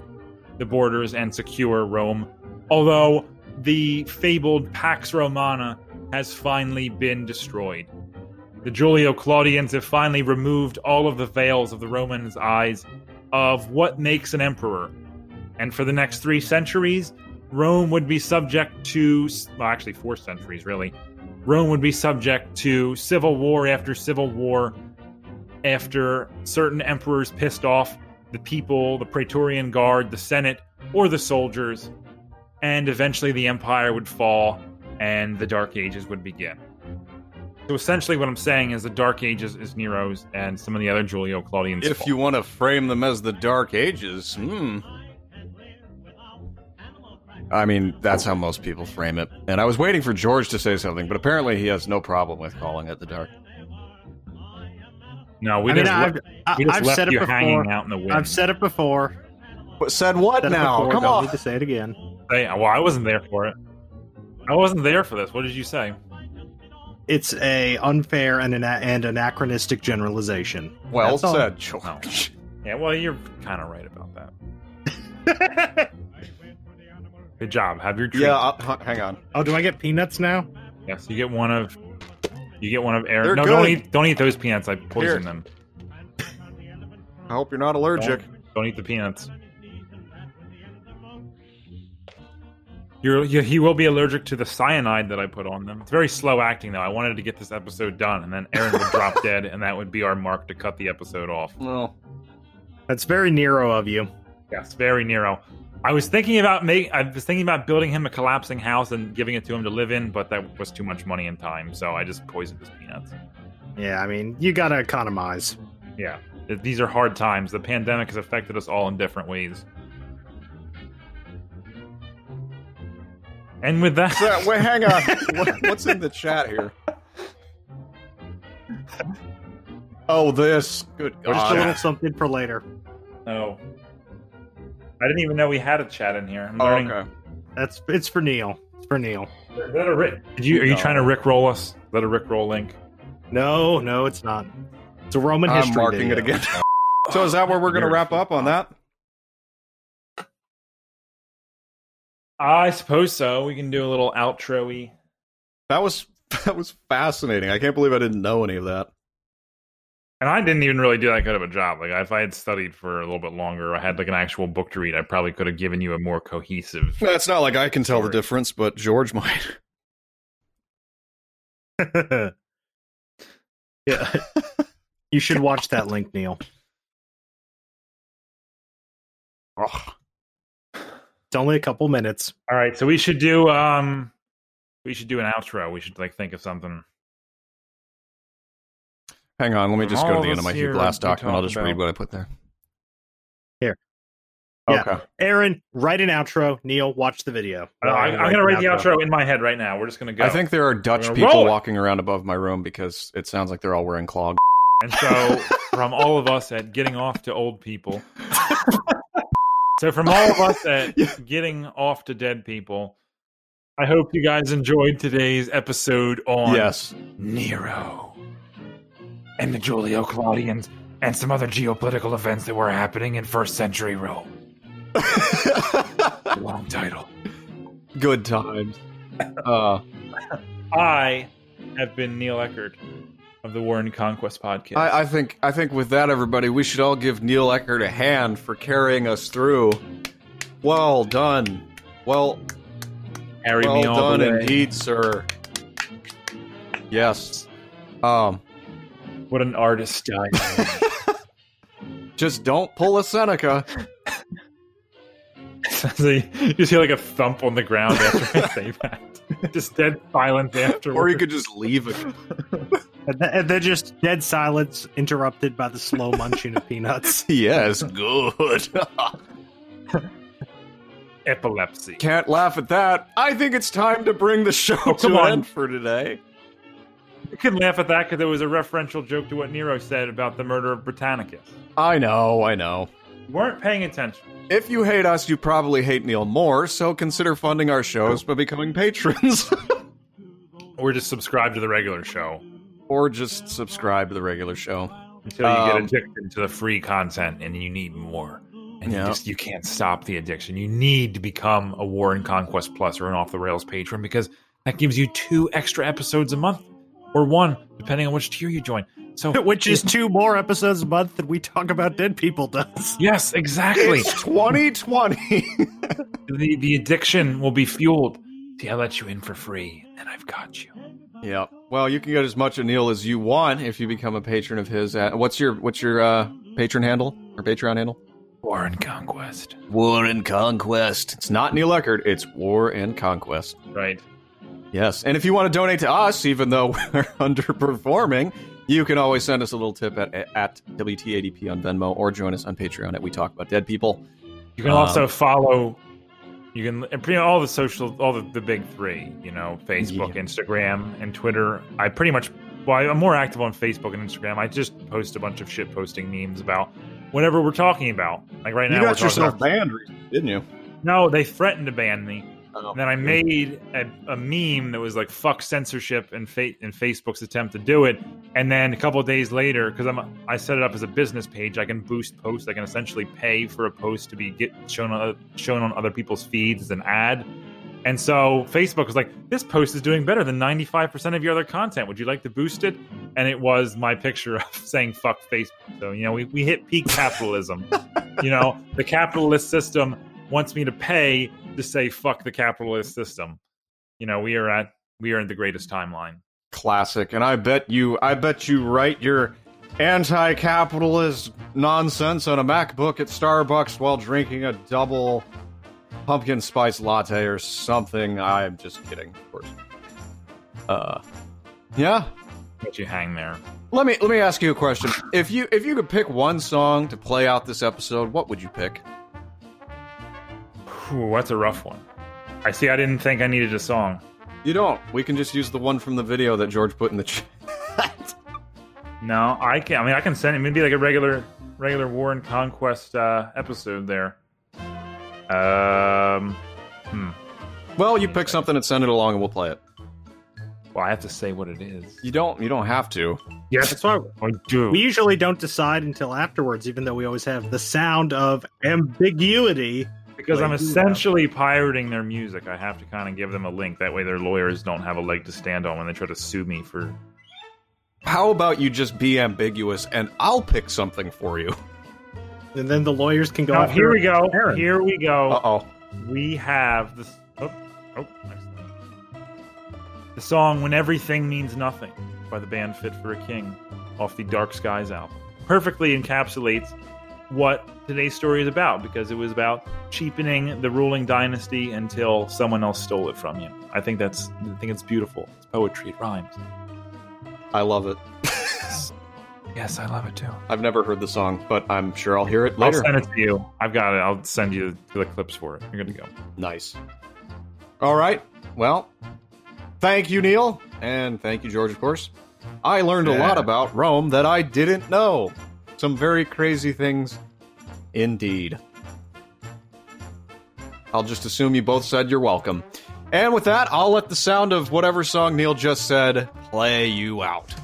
the borders and secure Rome. Although the fabled Pax Romana has finally been destroyed. The Julio Claudians have finally removed all of the veils of the Romans' eyes of what makes an emperor. And for the next three centuries, Rome would be subject to, well, actually, four centuries, really. Rome would be subject to civil war after civil war after certain emperors pissed off the people, the Praetorian Guard, the Senate, or the soldiers. And eventually the empire would fall and the Dark Ages would begin. So essentially, what I'm saying is the Dark Ages is Nero's and some of the other Julio Claudians. If you want to frame them as the Dark Ages, hmm. I mean, that's how most people frame it. And I was waiting for George to say something, but apparently he has no problem with calling it the Dark. No, we I mean, just, I've, left, I, we just I've left said it you before. hanging out in the wind. I've said it before. But said what Said now? before, Come don't on. need to say it again. Say- well, I wasn't there for it. I wasn't there for this. What did you say? It's a unfair and, ana- and anachronistic generalization. Well That's all. said, George. Yeah, well, you're kind of right about that. Good job. Have your treat. Yeah, uh, h- hang on. oh, do I get peanuts now? Yes, you get one of. You get one of Aaron. They're no, don't eat. Don't eat those peanuts. I poisoned Here. them. I hope you're not allergic. Don't, don't eat the peanuts. You're, you, he will be allergic to the cyanide that I put on them. It's very slow acting, though. I wanted to get this episode done, and then Aaron would drop dead, and that would be our mark to cut the episode off. Well, That's very Nero of you. Yes, very Nero. I was thinking about make. I was thinking about building him a collapsing house and giving it to him to live in, but that was too much money and time, so I just poisoned his peanuts. Yeah, I mean, you gotta economize. Yeah, these are hard times. The pandemic has affected us all in different ways. And with that, so- wait, hang on. What- What's in the chat here? Oh, this. Good God. Just a God. little something for later. oh, I didn't even know we had a chat in here. I'm Oh, learning. okay. That's it's for Neil. It's for Neil. Is that a Rick? Did you? Are you No. trying to Rick roll us? Is that a Rick roll link? No, no, it's not. It's a Roman I'm history. marking it again. so is that where we're going to wrap up on that? I suppose so. We can do a little outro-y. That was that was fascinating. I can't believe I didn't know any of that. And I didn't even really do that good of a job. Like if I had studied for a little bit longer, I had like an actual book to read, I probably could have given you a more cohesive. No, It's not like I can tell the difference, but George might. yeah. you should watch that link, Neil. Ugh. It's only a couple minutes. All right, so we should do um we should do an outro. We should like think of something. Hang on, let me From just go to the end of my here, Hugh Glass we document. I'll talk just read what I put there. Here. Yeah. Okay. Aaron, write an outro. Neil, watch the video. Uh, I, I, I'm gonna write the outro in my head right now. We're just gonna go. I think there are Dutch people walking around above my room because it sounds like they're all wearing clogs. And so, from all of us at Getting Off to Old People, so from all of us at Yeah. Getting Off to Dead People, I hope you guys enjoyed today's episode on Yes. Nero and the Julio Claudians and some other geopolitical events that were happening in first century Rome. Long title. Good times. Uh, I have been Neil Eckert. of the War and Conquest podcast. I, I think I think with that, everybody, we should all give Neil Eckert a hand for carrying us through. Well done. Well, Carry me well all done the way. indeed, sir. Yes. Um, What an artist I am. just don't pull a Seneca. so you just hear like a thump on the ground after I say that. Just dead silence afterwards. Or you could just leave it. And, th- and then just dead silence interrupted by the slow munching of peanuts. yes, good. epilepsy. Can't laugh at that. I think it's time to bring the show Oh, to come an end for today. You can laugh at that because there was a referential joke to what Nero said about the murder of Britannicus. I know, I know. You weren't paying attention. If you hate us, you probably hate Neil more, so consider funding our shows by becoming patrons. Or just subscribe to the regular show or just subscribe to the regular show. until you Um, get addicted to the free content and you need more. And Yeah. you just you can't stop the addiction. You need to become a War and Conquest Plus or an Off the Rails patron because that gives you two extra episodes a month, or one, depending on which tier you join. So, Which is two more episodes a month that we talk about dead people does. yes, exactly. It's 2020. the the addiction will be fueled. See, I let you in for free, and I've got you. yeah. Well, you can get as much of Neil as you want if you become a patron of his. At, what's your what's your uh, patron handle or Patreon handle? War and Conquest, War and Conquest. It's not Neil Eckert. It's War and Conquest. right? Yes, and if you want to donate to us, even though we're underperforming, you can always send us a little tip at at WTADP on Venmo or join us on Patreon at We Talk About Dead People. You can Um, also follow. You can and pretty all the social, all the, the big three. You know, Facebook, Yeah. Instagram, and Twitter. I pretty much. Well, I'm more active on Facebook and Instagram. I just post a bunch of shit posting memes about whatever we're talking about. Like right now, you we're got yourself about- banned, recently, didn't you? No, they threatened to ban me. Oh. And then I made a, a meme that was like "fuck censorship" and fa- and Facebook's attempt to do it. And then a couple of days later, because I'm I set it up as a business page, I can boost posts. I can essentially pay for a post to be get shown on shown on other people's feeds as an ad. And so Facebook was like, "This post is doing better than 95% of your other content. Would you like to boost it?" And it was my picture of saying "fuck Facebook." So you know, we we hit peak capitalism. you know, the capitalist system wants me to pay to say fuck the capitalist system. You know, we are at we are in the greatest timeline. Classic, and I bet you, I bet you write your anti-capitalist nonsense on a MacBook at Starbucks while drinking a double pumpkin spice latte or something. I'm just kidding, of course. Uh, yeah. Let you hang there. Let me let me ask you a question. If you if you could pick one song to play out this episode, what would you pick? Ooh, that's a rough one. I see. I didn't think I needed a song. You don't. We can just use the one from the video that George put in the chat. No, I can. I mean, I can send it. Maybe like a regular regular War and Conquest uh, episode there. Um. Hmm. well, you pick something and send it along, and we'll play it. Well, I have to say what it is. You don't. You don't have to. Yes, That's why I do. we usually don't decide until afterwards, even though we always have the sound of ambiguity. Because I'm Like, you essentially pirating their music. I have to kind of give them a link. That way, their lawyers don't have a leg to stand on when they try to sue me for. How about you just be ambiguous, and I'll pick something for you. And then the lawyers can go Now, after here we go. Aaron. Here we go. Uh oh. we have this. Oh, oh, next thing. The song "When Everything Means Nothing" by the band Fit for a King, off the Dark Skies album, perfectly encapsulates what today's story is about because it was about cheapening the ruling dynasty until someone else stole it from you. I think that's. I think it's beautiful. It's poetry. It rhymes. I love it. Yes, I love it too. I've never heard the song, but I'm sure I'll hear it later. I'll send it to you. I've got it. I'll send you the clips for it. You're good to go. Nice. All right. Well, thank you, Neil, and thank you, George. Of course, I learned a lot about Rome that I didn't know. Some very crazy things, indeed. I'll just assume you both said you're welcome. And with that, I'll let the sound of whatever song Neil just said play you out.